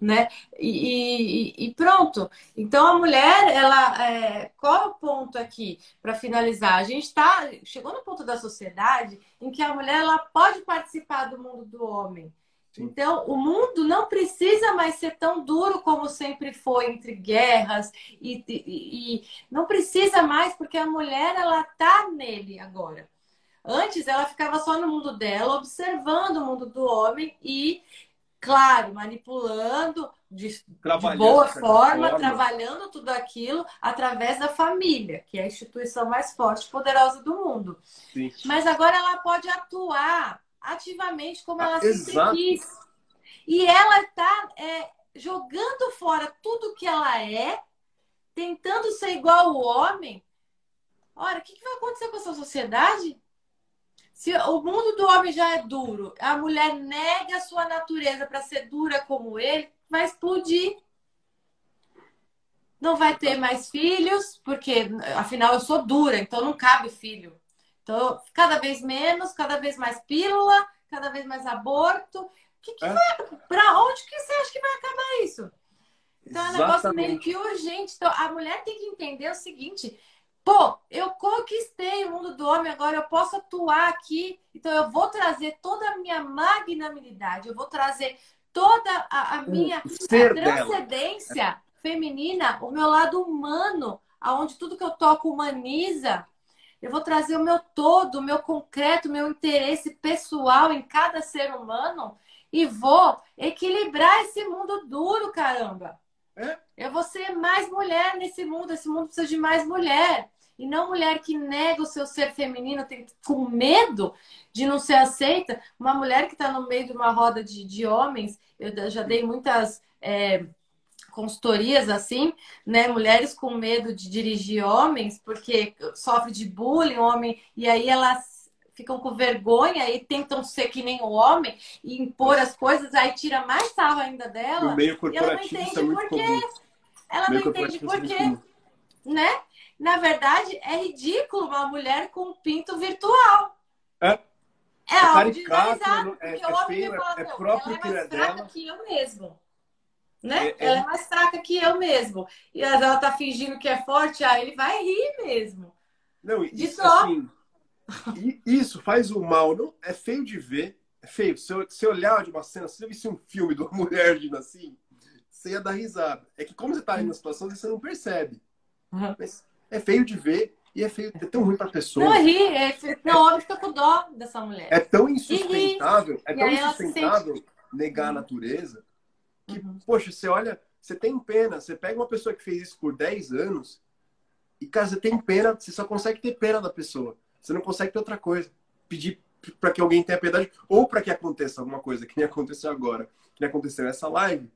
né? E, e, e, pronto. Então a mulher, ela, é, qual é o ponto aqui para finalizar? A gente tá, chegou no ponto da sociedade em que a mulher ela pode participar do mundo do homem. Então, o mundo não precisa mais ser tão duro como sempre foi entre guerras e, e, e não precisa mais porque a mulher ela tá nele agora. Antes ela ficava só no mundo dela, observando o mundo do homem e, claro, manipulando de, de boa forma, forma, trabalhando tudo aquilo através da família, que é a instituição mais forte e poderosa do mundo. Sim. Mas agora ela pode atuar ativamente como ela ah, sempre exato. quis. E ela está é, jogando fora tudo que ela é, tentando ser igual ao homem. Ora, o que, que vai acontecer com essa sociedade? Se o mundo do homem já é duro, a mulher nega a sua natureza para ser dura como ele, vai explodir. Não vai ter mais filhos, porque afinal eu sou dura, então não cabe filho. Então, cada vez menos, cada vez mais pílula, cada vez mais aborto. Que que é. vai, pra onde que você acha que vai acabar isso? Então é um negócio meio que urgente. Então, a mulher tem que entender o seguinte: pô, eu conquistei o mundo do homem, agora eu posso atuar aqui. Então eu vou trazer toda a minha magnanimidade, eu vou trazer toda a, a minha transcendência feminina, o meu lado humano, aonde tudo que eu toco humaniza. Eu vou trazer o meu todo, o meu concreto, o meu interesse pessoal em cada ser humano e vou equilibrar esse mundo duro, caramba. É? Eu vou ser mais mulher nesse mundo. Esse mundo precisa de mais mulher. E não mulher que nega o seu ser feminino, tem, com medo de não ser aceita. Uma mulher que está no meio de uma roda de, de homens, eu já dei muitas é, consultorias assim, né? Mulheres com medo de dirigir homens, porque sofre de bullying, homem, e aí elas ficam com vergonha e tentam ser que nem o homem e impor as coisas, aí tira mais sarro ainda dela.
O meio
e ela não entende é por quê. Ela não entende por quê. Né? Na verdade, é ridículo uma mulher com um pinto virtual.
É.
É, é algo desvalorizado,
é, porque é, o homem feio, fala, é, próprio
ela é mais fraca dela. que eu mesmo. Né? É, é, ela é mais fraca que eu mesmo. E ela tá fingindo que é forte, aí ele vai rir mesmo.
Não, de isso, só. Assim, isso faz o mal. Não, é feio de ver. É feio. Se eu, se eu olhar de uma cena, se eu visse um filme de uma mulher agindo assim, você ia dar risada. É que como você tá ali na situação, você não percebe. Uhum. Mas é feio de ver e é feio, é tão ruim pra pessoa.
Não, ri, é, não, homem fica com dó dessa mulher.
É tão insustentável, é tão insustentável sente... negar a uhum. natureza que, uhum. poxa, você olha, você tem pena, você pega uma pessoa que fez isso por 10 anos e, cara, você tem pena, você só consegue ter pena da pessoa. Você não consegue ter outra coisa. Pedir para que alguém tenha piedade ou para que aconteça alguma coisa que nem aconteceu agora, que nem aconteceu nessa live.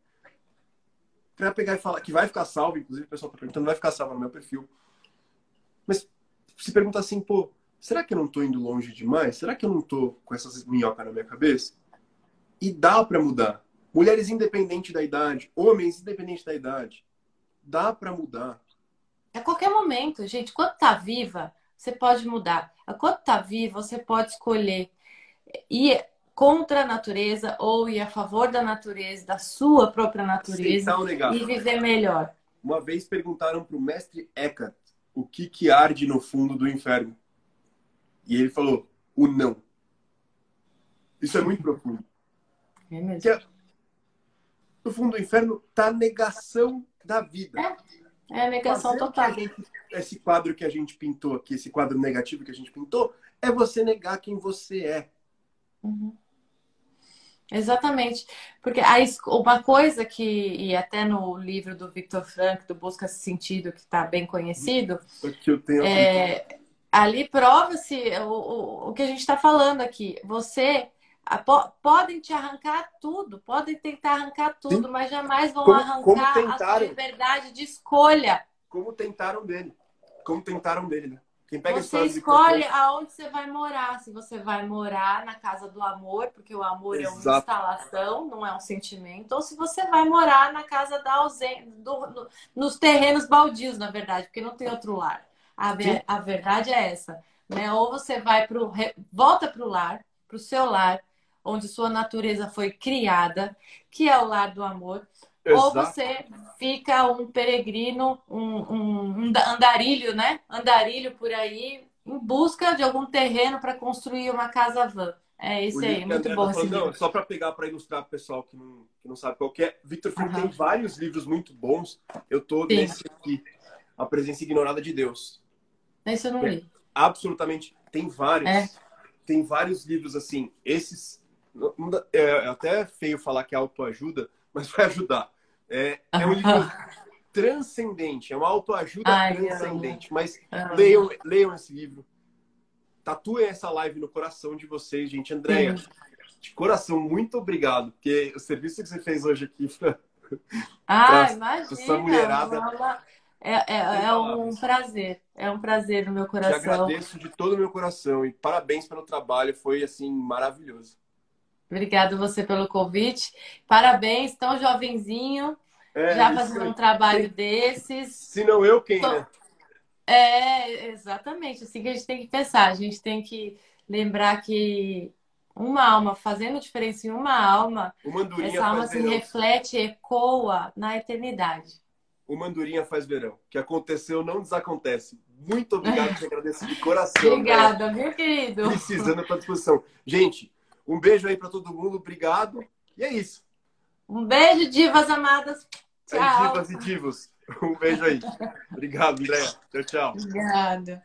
Para pegar e falar que vai ficar salvo, inclusive o pessoal está perguntando, vai ficar salvo no meu perfil. Mas se pergunta assim, pô, será que eu não estou indo longe demais? Será que eu não estou com essas minhocas na minha cabeça? E dá para mudar. Mulheres independente da idade, homens independente da idade, dá para mudar.
A qualquer momento, gente, quando tá viva, você pode mudar. Enquanto está vivo, você pode escolher ir contra a natureza ou ir a favor da natureza, da sua própria natureza e viver melhor.
Uma vez perguntaram para o mestre Eckhart o que, que arde no fundo do inferno. E ele falou, o não. Isso é muito profundo.
É mesmo. É,
no fundo do inferno está a negação da vida.
É, é a negação Fazer total.
Gente, esse quadro que a gente pintou aqui, esse quadro negativo que a gente pintou, é você negar quem você é.
Uhum. Exatamente. Porque a, uma coisa que, e até no livro do Victor Frank, do Busca Sentido, que está bem conhecido,
tenho
é, ali prova-se o, o, o que a gente está falando aqui. Você podem te arrancar tudo, podem tentar arrancar tudo, Sim. mas jamais vão como, arrancar como a sua liberdade de escolha.
Como tentaram dele. Como tentaram dele, né?
Quem pega você escolhe aonde você vai morar. Se você vai morar na casa do amor, porque o amor Exato. é uma instalação, não é um sentimento, ou se você vai morar na casa da ausência, do, nos terrenos baldios, na verdade, porque não tem outro lar. A, a verdade é essa, né? Ou você vai pro volta para o lar, para o seu lar, onde sua natureza foi criada, que é o lar do amor, Exato. ou você fica um peregrino, um, um, um andarilho, né? Andarilho por aí, em busca de algum terreno para construir uma casa van. É isso aí, muito bom tá falando, não,
Só para pegar para ilustrar para o pessoal que não, que não sabe qual é. Victor Frank uhum. tem vários livros muito bons. Eu tô Sim. nesse aqui, A Presença Ignorada de Deus.
Esse eu não é, li.
Absolutamente. Tem vários. É. Tem vários livros assim. Esses é, é até feio falar que é autoajuda, mas vai ajudar. É, é um livro transcendente, é uma autoajuda Ai, transcendente. Mas leiam, leiam esse livro. Tatuem essa live no coração de vocês, gente. Andréia, de coração, muito obrigado, porque o serviço que você fez hoje aqui
ah, pra, imagina, essa mulherada. É, é, é um prazer, é um prazer no meu coração.
Te agradeço de todo o meu coração e parabéns pelo trabalho, foi assim maravilhoso.
Obrigada você pelo convite. Parabéns, tão jovenzinho, é, já fazendo um trabalho desses.
Se não eu, quem, né?
É, exatamente, assim que a gente tem que pensar. A gente tem que lembrar que uma alma fazendo diferença em uma alma, essa alma se verão. reflete, ecoa na eternidade.
O Mandurinha faz verão. O que aconteceu não desacontece. Muito obrigado, te agradeço de coração.
Obrigada, meu querido.
Precisando para disposição. Gente, um beijo aí para todo mundo, obrigado. E é isso.
Um beijo, divas amadas. Tchau.
É, divas e divos. Um beijo aí. Obrigado, André. Tchau, tchau.
Obrigada.